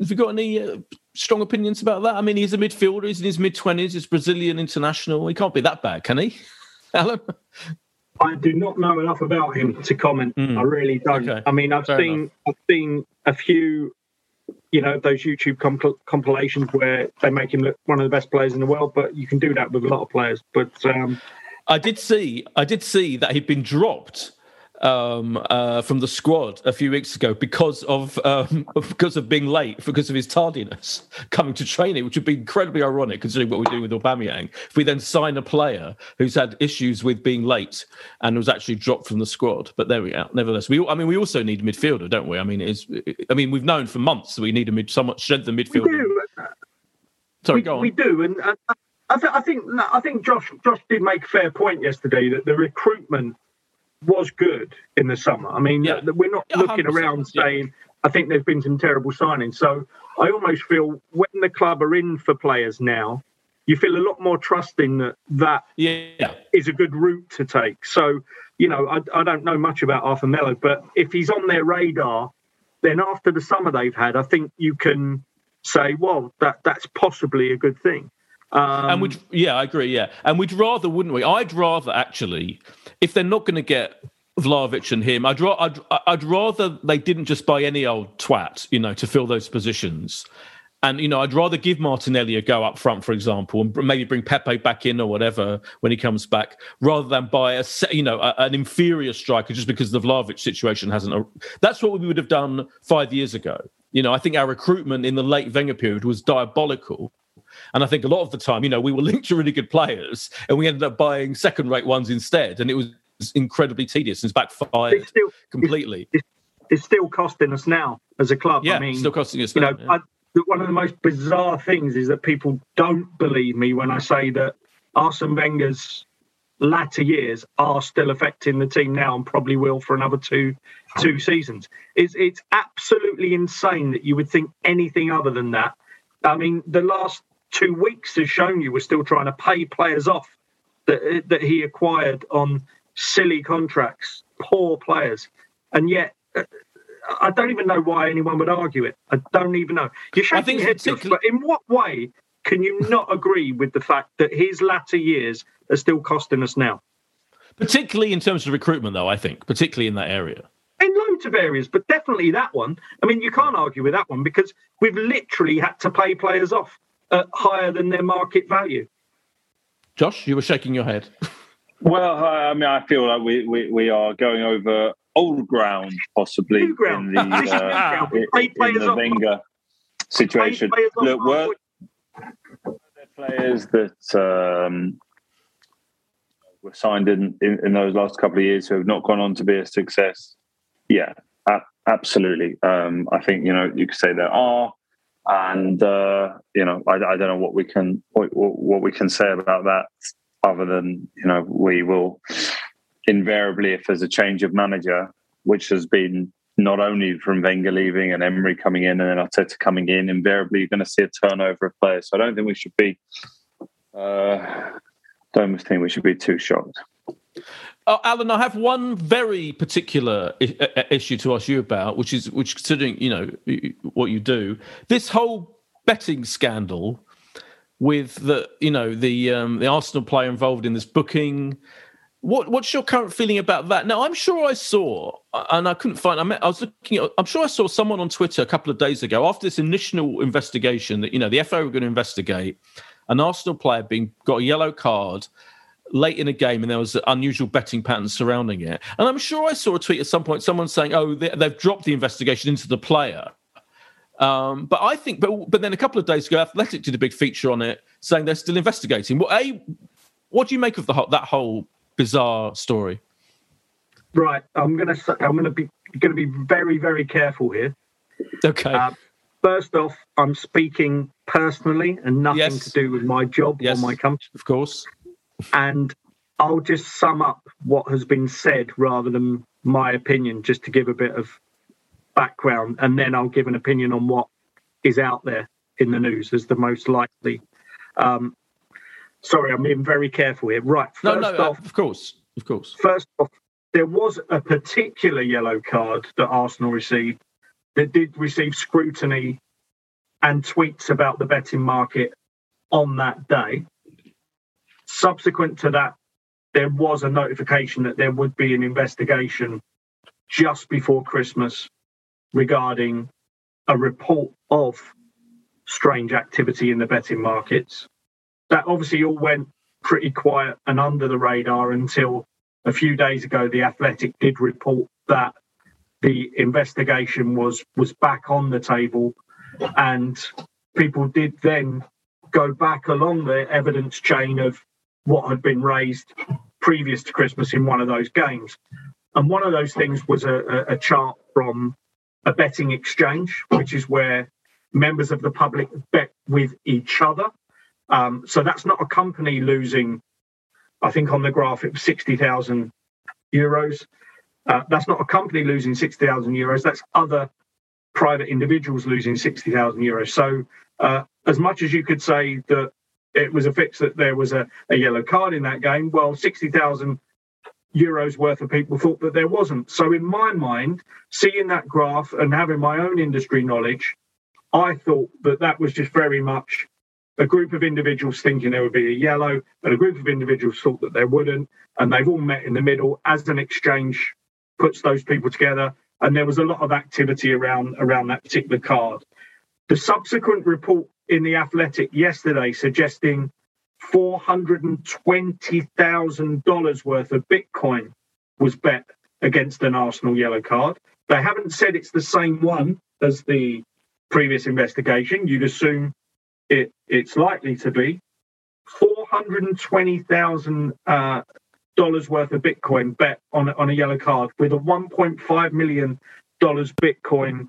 have you got any uh, strong opinions about that? I mean, he's a midfielder. He's in his mid twenties. He's Brazilian international. He can't be that bad, can he, Alan? I do not know enough about him to comment. Mm. I really don't. Okay. I mean, I've Fair seen enough. I've seen a few, you know, those YouTube comp- compilations where they make him look one of the best players in the world. But you can do that with a lot of players. But um, I did see, I did see that he'd been dropped um, uh, from the squad a few weeks ago because of um, because of being late, because of his tardiness coming to training, which would be incredibly ironic considering what we're doing with Aubameyang. If we then sign a player who's had issues with being late and was actually dropped from the squad, but there we are. Nevertheless, we I mean we also need a midfielder, don't we? I mean it's I mean we've known for months that we need a mid somewhat strengthened midfielder. We do. Sorry, we, go on. We do, and. I, th- I think I think Josh Josh did make a fair point yesterday that the recruitment was good in the summer. I mean, yeah. we're not yeah, looking around saying, yeah. I think there's been some terrible signings. So I almost feel when the club are in for players now, you feel a lot more trusting that that yeah. is a good route to take. So, you know, I, I don't know much about Arthur Melo, but if he's on their radar, then after the summer they've had, I think you can say, well, that that's possibly a good thing. Um, and we'd, yeah, I agree. Yeah. And we'd rather, wouldn't we? I'd rather actually, if they're not going to get Vlahovic and him, I'd, ra- I'd, I'd rather they didn't just buy any old twat, you know, to fill those positions. And you know, I'd rather give Martinelli a go up front, for example, and maybe bring Pepe back in or whatever when he comes back, rather than buy a you know a, an inferior striker just because the Vlahovic situation hasn't. That's what we would have done five years ago. You know, I think our recruitment in the late Wenger period was diabolical, and I think a lot of the time, you know, we were linked to really good players and we ended up buying second rate ones instead. And it was incredibly tedious and it's backfired it's still, completely. It's, it's, still costing us now as a club. Yeah, I mean, still costing us you now, know, yeah. I, one of the most bizarre things is that people don't believe me when I say that Arsene Wenger's latter years are still affecting the team now and probably will for another two two seasons. It's it's absolutely insane that you would think anything other than that. I mean, the last two weeks has shown you we're still trying to pay players off that that he acquired on silly contracts, poor players, and yet. Uh, I don't even know why anyone would argue it. I don't even know. You're shaking your head, particularly... but in what way can you not agree with the fact that his latter years are still costing us now? Particularly in terms of recruitment, though, I think, particularly in that area. In loads of areas, but definitely that one. I mean, you can't argue with that one because we've literally had to pay players off uh, higher than their market value. Josh, you were shaking your head. Well, I mean, I feel like we, we, we are going over old ground, possibly New ground. in the, uh, in, in the Wenger situation. Look, were players that um, were signed in, in, in, those last couple of years who have not gone on to be a success? Yeah, absolutely. Um, I think you know you could say there are and uh, you know I, I, don't know what we can what, what, we can say about that other than you know we will invariably if there's a change of manager which has been not only from Wenger leaving and Emery coming in and then Arteta coming in invariably you're going to see a turnover of players. So I don't think we should be uh, don't think we should be too shocked uh, Alan, I have one very particular I- issue to ask you about, which is which, considering you know what you do, this whole betting scandal with the you know the um, the Arsenal player involved in this booking. What what's your current feeling about that? Now, I'm sure I saw, and I couldn't find. I, met, I was looking. I'm sure I saw someone on Twitter a couple of days ago after this initial investigation that you know the FA were going to investigate an Arsenal player being got a yellow card late in a game and there was unusual betting patterns surrounding it. And I'm sure I saw a tweet at some point, someone saying, "Oh, they, have dropped the investigation into the player." Um, but I think, but but then a couple of days ago, Athletic did a big feature on it, saying they're still investigating. Well, a, what do you make of the that whole bizarre story? Right, I'm gonna I'm gonna be gonna be very very careful here. Okay. Uh, first off, I'm speaking personally and nothing yes. to do with my job yes, or my company. Of course. And I'll just sum up what has been said rather than my opinion, just to give a bit of background, and then I'll give an opinion on what is out there in the news as the most likely. Um, sorry, I'm being very careful here. Right. no, no, off, of course, of course. First off, there was a particular yellow card that Arsenal received that did receive scrutiny and tweets about the betting market on that day. Subsequent to that, there was a notification that there would be an investigation just before Christmas regarding a report of strange activity in the betting markets. That obviously all went pretty quiet and under the radar until a few days ago the athletic did report that the investigation was was back on the table and people did then go back along the evidence chain of what had been raised previous to Christmas in one of those games. And one of those things was a, a chart from a betting exchange, which is where members of the public bet with each other. Um, so that's not a company losing, I think on the graph it was 60,000 euros. Uh, that's not a company losing 60,000 euros. That's other private individuals losing 60,000 euros. So, uh, as much as you could say that it was a fix that there was a, a yellow card in that game, well, 60,000 euros worth of people thought that there wasn't. So, in my mind, seeing that graph and having my own industry knowledge, I thought that that was just very much a group of individuals thinking there would be a yellow, and a group of individuals thought that there wouldn't. And they've all met in the middle as an exchange puts those people together. And there was a lot of activity around around that particular card. The subsequent report in the Athletic yesterday suggesting $420,000 worth of Bitcoin was bet against an Arsenal yellow card. They haven't said it's the same one as the previous investigation. You'd assume it, it's likely to be. $420,000 uh, worth of Bitcoin bet on, on a yellow card with a $1.5 million Bitcoin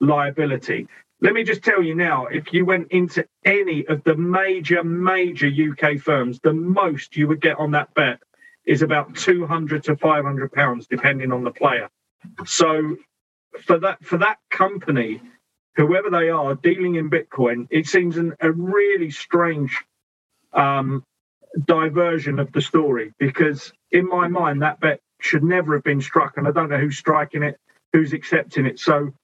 liability. Let me just tell you now if you went into any of the major, major UK firms, the most you would get on that bet is about 200 to 500 pounds, depending on the player. So for that, for that company, whoever they are dealing in Bitcoin, it seems an, a really strange um, diversion of the story because in my mind that bet should never have been struck, and I don't know who's striking it, who's accepting it. So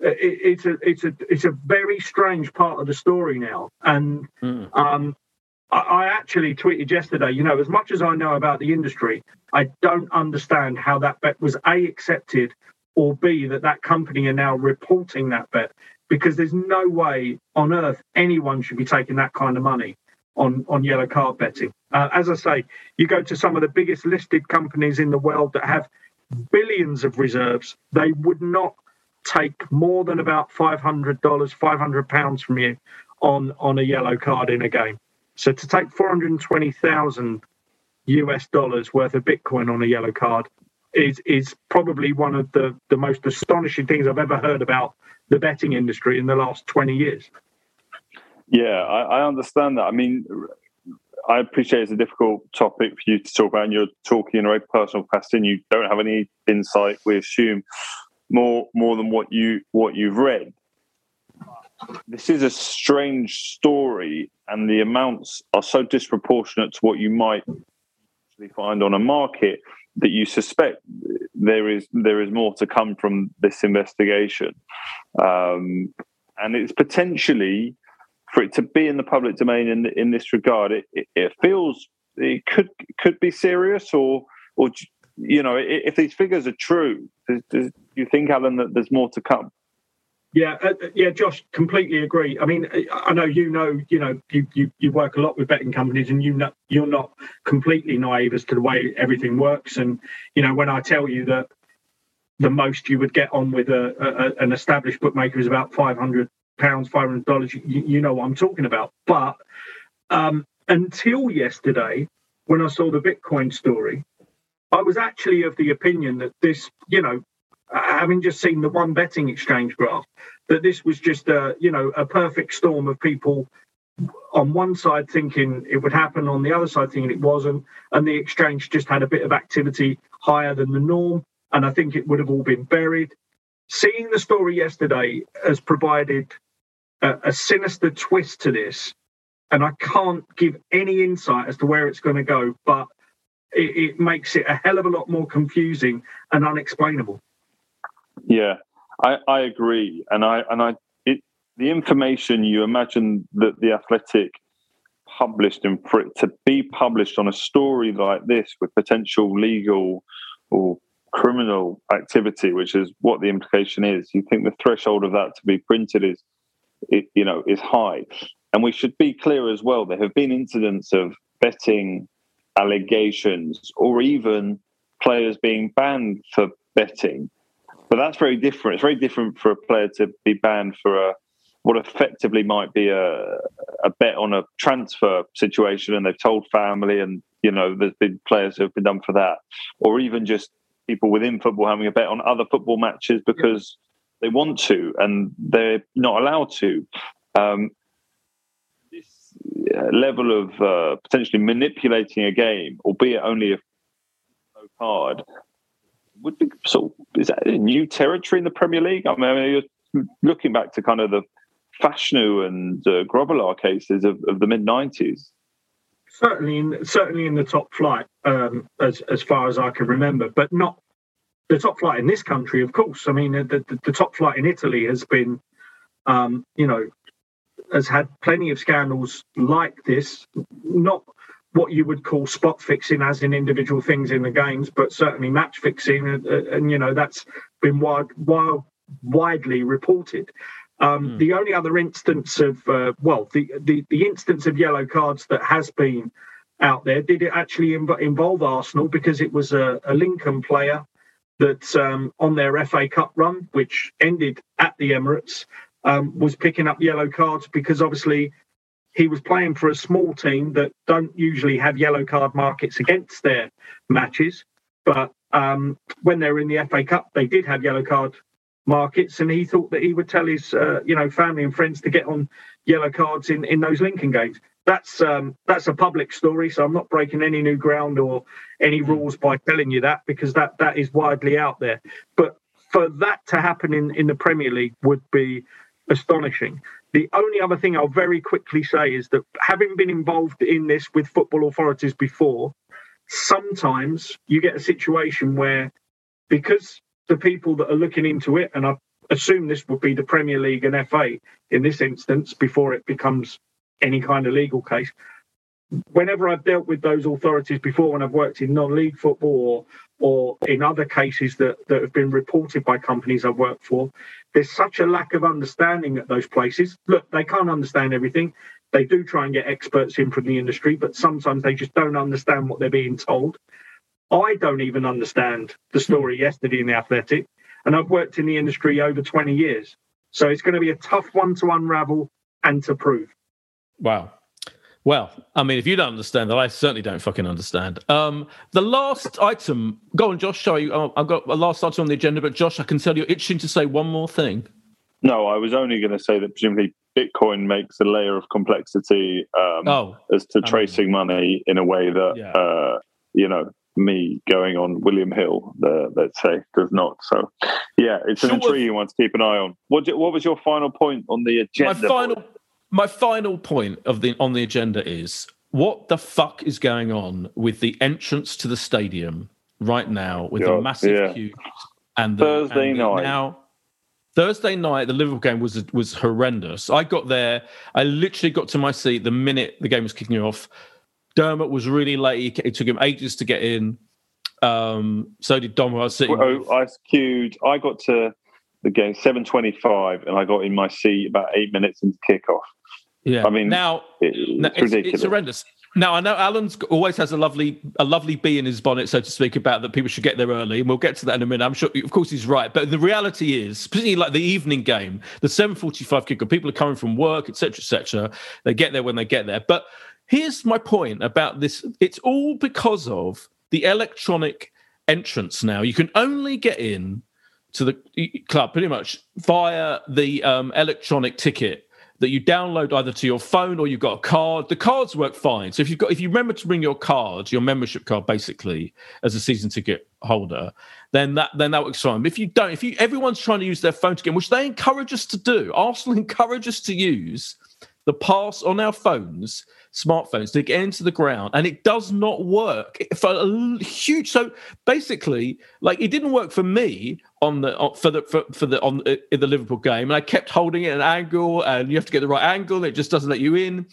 it's a it's a it's a very strange part of the story now, and mm. um, I, I, actually tweeted yesterday. You know, as much as I know about the industry, I don't understand how that bet was a accepted, or b that that company are now reporting that bet because there's no way on earth anyone should be taking that kind of money on on yellow card betting. Uh, as I say, you go to some of the biggest listed companies in the world that have billions of reserves, they would not take more than about five hundred dollars, five hundred pounds from you on on a yellow card in a game. So to take four hundred twenty thousand US dollars worth of Bitcoin on a yellow card is is probably one of the the most astonishing things I've ever heard about the betting industry in the last twenty years. Yeah, I, I understand that. I mean, I appreciate it's a difficult topic for you to talk about, and you're talking in a very personal capacity, and you don't have any insight, we assume, more more than what you what you've read. This is a strange story, and the amounts are so disproportionate to what you might find on a market that you suspect there is there is more to come from this investigation, um, and it's potentially for it to be in the public domain in in this regard. It, it, it feels it could could be serious, or or you know, if these figures are true, you think, Alan, that there's more to come? Yeah, uh, uh, yeah, Josh, completely agree. I mean, I know you know, you know, you, you, you work a lot with betting companies, and you know, you're not completely naive as to the way everything works. And you know, when I tell you that the most you would get on with a, a an established bookmaker is about five hundred pounds, five hundred dollars, you, you, know what I'm talking about. But um, until yesterday, when I saw the Bitcoin story, I was actually of the opinion that this, you know, Uh, having just seen the one betting exchange graph, that this was just a you know a perfect storm of people on one side thinking it would happen, on the other side thinking it wasn't, and the exchange just had a bit of activity higher than the norm, and I think it would have all been buried. Seeing the story yesterday has provided a, a sinister twist to this, and I can't give any insight as to where it's going to go, but it, it makes it a hell of a lot more confusing and unexplainable. Yeah, I, I agree, and I and I it the information you imagine that the Athletic published and for it to be published on a story like this with potential legal or criminal activity, which is what the implication is, you think the threshold of that to be printed is, it, you know, is high. And we should be clear as well. There have been incidents of betting allegations or even players being banned for betting. But that's very different. It's very different for a player to be banned for a what effectively might be a, a bet on a transfer situation and they've told family and you know there's been players who have been done for that or even just people within football having a bet on other football matches because yeah. they want to and they're not allowed to um, this uh, level of uh, potentially manipulating a game albeit only a card would be so is that a new territory in the Premier League? I mean, you're looking back to kind of the Fashanu and uh, cases of, of the mid '90s. Certainly, in, certainly in the top flight, um, as as far as I can remember, but not the top flight in this country. Of course, I mean the, the, the top flight in Italy has been, um, you know, has had plenty of scandals like this. Not what you would call spot fixing, as in individual things in the games, but certainly match fixing, and, and you know that's been wide, wild, widely reported. Um, mm. The only other instance of, uh, well, the, the, the instance of yellow cards that has been out there, did it actually inv- involve Arsenal? Because it was a, a Lincoln player that um, on their FA Cup run, which ended at the Emirates, um, was picking up yellow cards because obviously he was playing for a small team that don't usually have yellow card markets against their matches. But um, when they were in the FA Cup, they did have yellow card markets, and he thought that he would tell his uh, you know family and friends to get on yellow cards in in those Lincoln games. That's um, that's a public story, so I'm not breaking any new ground or any hmm. rules by telling you that because that that is widely out there. But for that to happen in in the Premier League would be astonishing. The only other thing I'll very quickly say is that having been involved in this with football authorities before, sometimes you get a situation where because the people that are looking into it, and I assume this would be the Premier League and FA in this instance before it becomes any kind of legal case. Whenever I've dealt with those authorities before, when I've worked in non-league football or, or in other cases that, that have been reported by companies I've worked for, there's such a lack of understanding at those places. Look, they can't understand everything. They do try and get experts in from the industry, but sometimes they just don't understand what they're being told. I don't even understand the story yesterday in the Athletic, and I've worked in the industry over 20 years. So it's going to be a tough one to unravel and to prove. Wow. Well, I mean, if you don't understand that, I certainly don't fucking understand. Um, the last item, go on, Josh. Sorry, I've got a last item on the agenda, but Josh, I can tell you're itching to say one more thing. No, I was only going to say that presumably Bitcoin makes a layer of complexity um, oh, as to tracing money in a way that yeah. uh, you know me going on William Hill, uh, let's say, does not. So, yeah, it's an intriguing one to keep an eye on. What, what was your final point on the agenda? My final, my final point of the on the agenda is what the fuck is going on with the entrance to the stadium right now with yeah, the massive yeah. queues and the, Thursday and the, night now. Thursday night, the Liverpool game was was horrendous. I got there. I literally got to my seat the minute the game was kicking off. Dermot was really late. It took him ages to get in. Um, so did Dom, who I was sitting well, I queued. I got to the game seven twenty-five, and I got in my seat about eight minutes into kickoff. Yeah, I mean, now, it, it's, it's, ridiculous. It's horrendous. Now I know Alan's always has a lovely a lovely bee in his bonnet, so to speak, about that people should get there early, and we'll get to that in a minute. I'm sure, of course, he's right, but the reality is, particularly like the evening game, the 7:45 kickoff, people are coming from work, etc., etc. They get there when they get there, but here's my point about this it's all because of the electronic entrance now you can only get in to the club pretty much via the um, electronic ticket that you download either to your phone or you've got a card. The cards work fine. So if you've got if you remember to bring your card, your membership card basically as a season ticket holder, then that then that works fine. If you don't, if you everyone's trying to use their phone to get, which they encourage us to do, Arsenal encourage us to use the pass on our phones, smartphones, to get into the ground, and it does not work for a huge. So basically, like it didn't work for me on the uh, for the for, for the on uh, in the Liverpool game, and I kept holding it at an angle, and you have to get the right angle, it just doesn't let you in.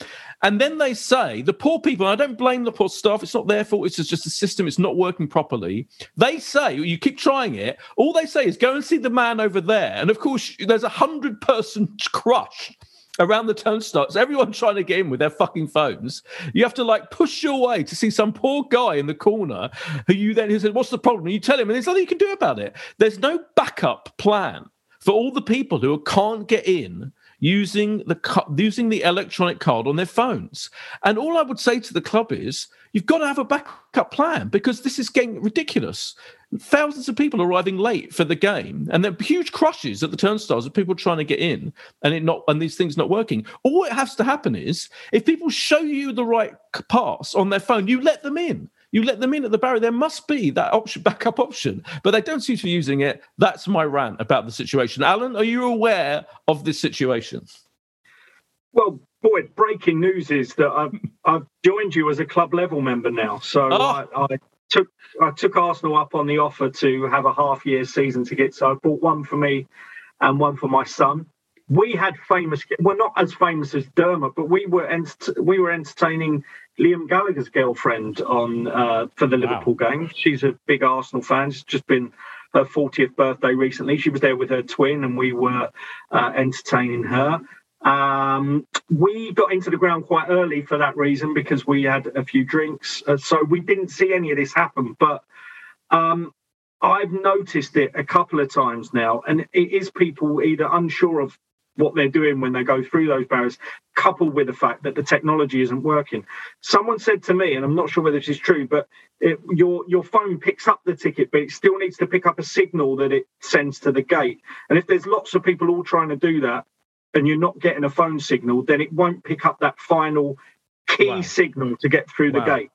And then they say the poor people. I don't blame the poor staff; it's not their fault. It's just a system; it's not working properly. They say you keep trying it. All they say is go and see the man over there, and of course, there's a hundred person crush around the turnstiles, everyone trying to get in with their fucking phones. You have to like push your way to see some poor guy in the corner who you then who said, What's the problem? And you tell him, and there's nothing you can do about it. There's no backup plan for all the people who can't get in using the using the electronic card on their phones. And all I would say to the club is, you've got to have a backup plan because this is getting ridiculous. Thousands of people arriving late for the game, and there are huge crushes at the turnstiles of people trying to get in, and it not and these things not working. All it has to happen is if people show you the right pass on their phone, you let them in. You let them in at the barrier. There must be that option, backup option, but they don't seem to be using it. That's my rant about the situation. Alan, are you aware of this situation? Well, boy, breaking news is that I've I've joined you as a club level member now. So oh. I, I, took I took Arsenal up on the offer to have a half year season ticket. So I bought one for me and one for my son. We had famous, well, not as famous as Dermot, but we were ent- we were entertaining Liam Gallagher's girlfriend on uh, for the wow. Liverpool game. She's a big Arsenal fan. It's just been her 40th birthday recently. She was there with her twin, and we were uh, entertaining her. Um, we got into the ground quite early for that reason because we had a few drinks. Uh, so we didn't see any of this happen. But um, I've noticed it a couple of times now, and it is people either unsure of what they're doing when they go through those barriers, coupled with the fact that the technology isn't working. Someone said to me, and I'm not sure whether this is true, but it, your your phone picks up the ticket, but it still needs to pick up a signal that it sends to the gate. And if there's lots of people all trying to do that, and you're not getting a phone signal, then it won't pick up that final key wow. signal to get through wow. the gate.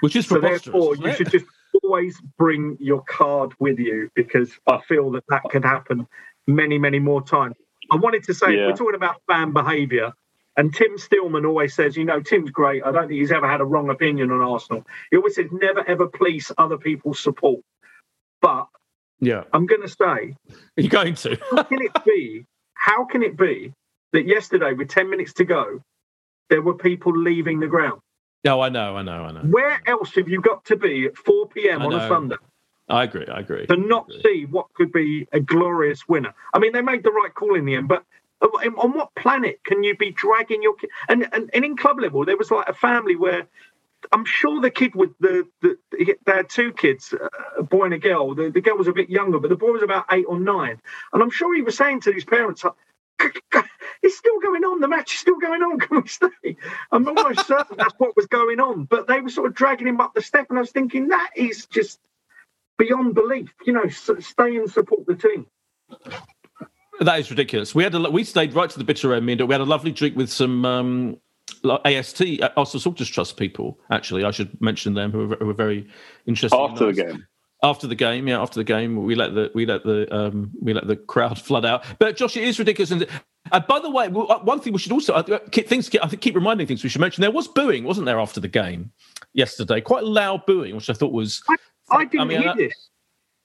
Which is so therefore you should just always bring your card with you because I feel that that could happen many, many more times. I wanted to say yeah. we're talking about fan behaviour, and Tim Stillman always says, you know, Tim's great. I don't think he's ever had a wrong opinion on Arsenal. He always says never ever police other people's support. But yeah, I'm going to say, are you going to? how can it be how can it be that yesterday, with 10 minutes to go, there were people leaving the ground? No, I know, I know, I know. Where else have you got to be at 4 p.m. on a Sunday? I agree, I agree. To not agree. see what could be a glorious winner. I mean, they made the right call in the end, but uh, on what planet can you be dragging your kid? And, and, and in club level, there was like a family where I'm sure the kid with the, the they had two kids, uh, a boy and a girl. The, the girl was a bit younger, but the boy was about eight or nine. And I'm sure he was saying to his parents, "It's still going on. The match is still going on. Can we stay?" I'm almost certain that's what was going on. But they were sort of dragging him up the step, and I was thinking that is just beyond belief. You know, stay and support the team. That is ridiculous. We had a, we stayed right to the bitter end. We had a lovely drink with some um, AST, uh, Arsenal Supporters Trust people. Actually, I should mention them who were, who were very interested. After in the game. After the game, yeah, after the game, we let the we let the um, we let the crowd flood out. But Josh, it is ridiculous. And uh, by the way, uh, one thing we should also uh, keep things. I think keep reminding things we should mention. There was booing, wasn't there, after the game yesterday? Quite loud booing, which I thought was. I, I didn't I mean, hear this.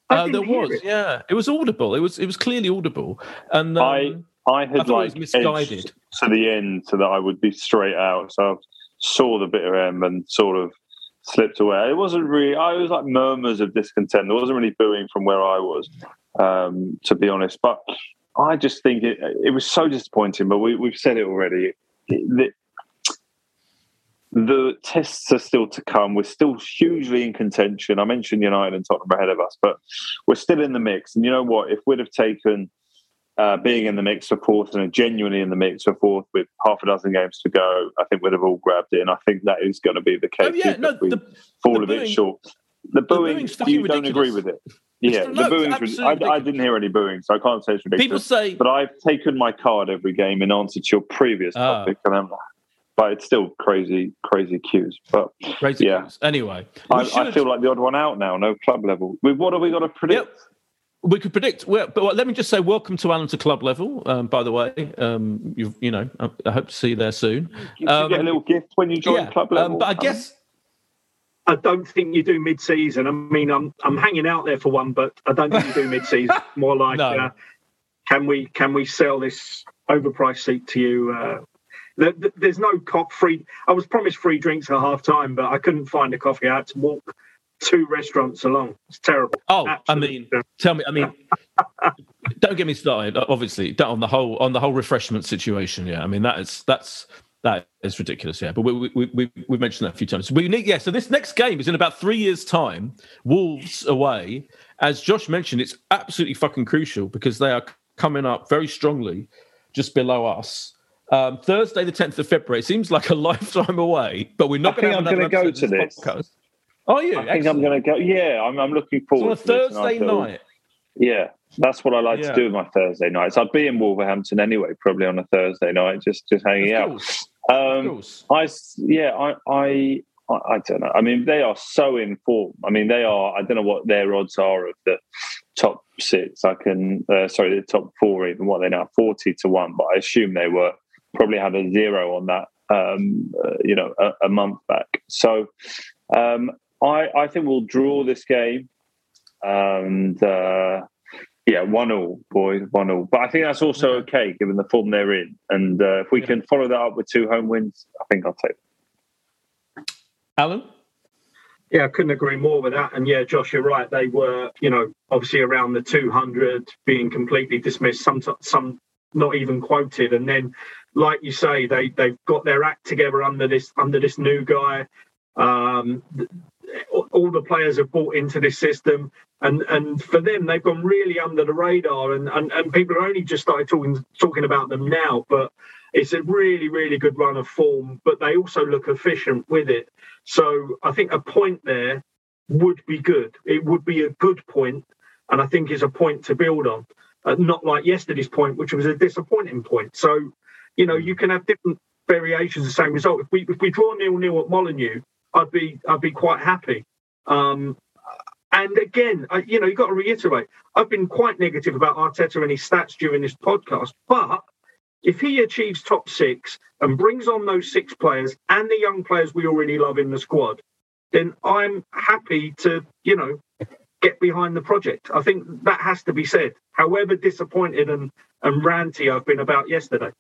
Uh, there was, it. yeah. It was audible. It was it was clearly audible. And um, I I had I like misguided to the end so that I would be straight out. So I saw the bitter end and sort of slipped away. It wasn't really. I was like murmurs of discontent. There wasn't really booing from where I was, um, to be honest. But I just think it, it was so disappointing. But we, have said it already. the, the tests are still to come. We're still hugely in contention. I mentioned United and Tottenham ahead of us, but we're still in the mix. And you know what? If we'd have taken uh, being in the mix for fourth and genuinely in the mix for fourth with half a dozen games to go, I think we'd have all grabbed it. And I think that is going to be the case. Oh, yeah, no, the, fall the a bit short. The booing, the you don't agree with it? Yeah, the no, booings. I, I, didn't hear any booing, so I can't say it's ridiculous. People say, but I've taken my card every game in answer to your previous uh, topic, and I'm, but it's still crazy, crazy queues. But crazy yeah. Queues. Anyway, I, I, feel like the odd one out now. No club level. What have we got to predict? Yep. We could predict, but let me just say, welcome to Alan to club level. Um, by the way, um, you you know, I, I, hope to see you there soon. You, um, get a little gift when you join yeah, club level. Um, but I guess I don't think you do mid-season. I mean, I'm I'm hanging out there for one, but I don't think you do mid-season. More like, no. uh, can we can we sell this overpriced seat to you? Uh, there's no cop free. I was promised free drinks at half time, but I couldn't find a coffee. I had to walk two restaurants along. It's terrible. Oh, Absolutely. I mean, tell me. I mean, don't get me started. Obviously, on the whole on the whole refreshment situation. Yeah, I mean that is that's that is ridiculous, yeah. But we, we, we, we've mentioned that a few times. We need, yeah. So this next game is in about three years' time. Wolves away. As Josh mentioned, it's absolutely fucking crucial because they are coming up very strongly, just below us. Um, Thursday, the tenth of February. It seems like a lifetime away, but we're not going to. I'm going to go to this. Podcast. Are you? I think I'm going to go. Yeah, I'm, I'm looking forward. So on a Thursday night. Yeah, that's what I like yeah. to do with my Thursday nights. I'd be in Wolverhampton anyway, probably on a Thursday night, just just hanging out. Um, I yeah, I, I I don't know. I mean, they are so in form. I mean, they are. I don't know what their odds are of the top six. I can uh, sorry, the top four even. What they now forty to one, but I assume they were probably had a zero on that. Um, uh, you know, a, a, month back. So um, I I think we'll draw this game, and uh, yeah, one all, boys, one all. But I think that's also okay given the form they're in. And uh, if we yeah. can follow that up with two home wins, I think I'll take it. Alan? Yeah, I couldn't agree more with that. And yeah, Josh, you're right. They were, you know, obviously around the 200, being completely dismissed, some some not even quoted. And then, like you say, they they've got their act together under this under this new guy. Um, all the players have bought into this system, and and for them, they've gone really under the radar, and and, and people are only just started talking talking about them now, but. It's a really, really good run of form, but they also look efficient with it. So I think a point there would be good. It would be a good point, and I think is a point to build on. Not like yesterday's point, which was a disappointing point. So, you know, you can have different variations of the same result. If we if we draw nil nil at Molineux, I'd be I'd be quite happy. Um, and again, I, you know, you've got to reiterate, I've been quite negative about Arteta and his stats during this podcast, but if he achieves top six and brings on those six players and the young players we already love in the squad, then I'm happy to, you know, get behind the project. I think that has to be said, however disappointed and, and ranty I've been about yesterday.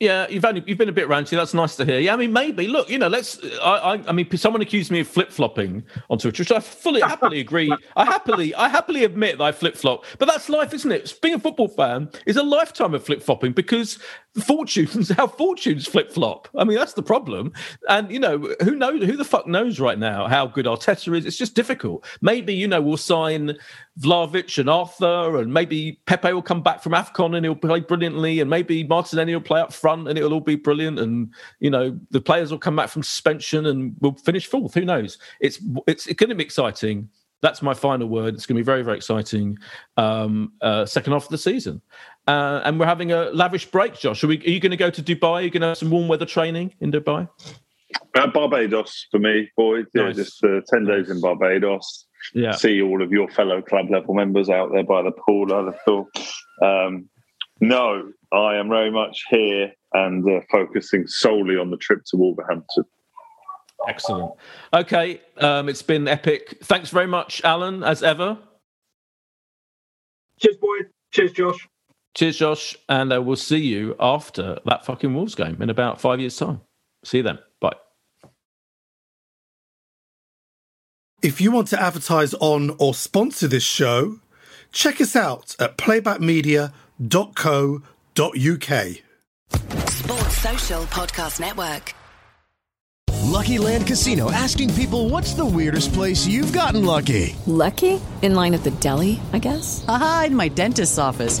Yeah, you've only you've been a bit ranty. That's nice to hear. Yeah, I mean, maybe. Look, you know, let's. I, I, I mean, someone accused me of flip flopping on Twitter, which I fully happily agree. I happily, I happily admit that I flip flop. But that's life, isn't it? Being a football fan is a lifetime of flip flopping because fortunes, how fortunes flip flop. I mean, that's the problem. And you know, who knows? Who the fuck knows right now how good Arteta is? It's just difficult. Maybe you know we'll sign Vlahovic and Arthur, and maybe Pepe will come back from AFCON and he'll play brilliantly, and maybe Martinelli will play up front and it'll all be brilliant, and you know the players will come back from suspension and we'll finish fourth. Who knows? It's it's, it's going to be exciting. That's my final word. It's going to be very very exciting. Um, uh, second half of the season, uh, and we're having a lavish break. Josh, are, we, are you going to go to Dubai? Are you going to have some warm weather training in Dubai? Uh, Barbados for me, boys. Yeah, just uh, ten days in Barbados yeah. see all of your fellow club level members out there by the pool. I'd thought. Um, no, I am very much here and uh, focusing solely on the trip to Wolverhampton. Excellent. Okay, um, it's been epic. Thanks very much, Alan, as ever. Cheers, boy. Cheers, Josh. Cheers, Josh. And uh, we'll see you after that fucking Wolves game in about five years' time. See you then. If you want to advertise on or sponsor this show, check us out at playbackmedia.co.uk. Sports Social Podcast Network. Lucky Land Casino asking people what's the weirdest place you've gotten lucky? Lucky? In line at the deli, I guess? Aha, in my dentist's office.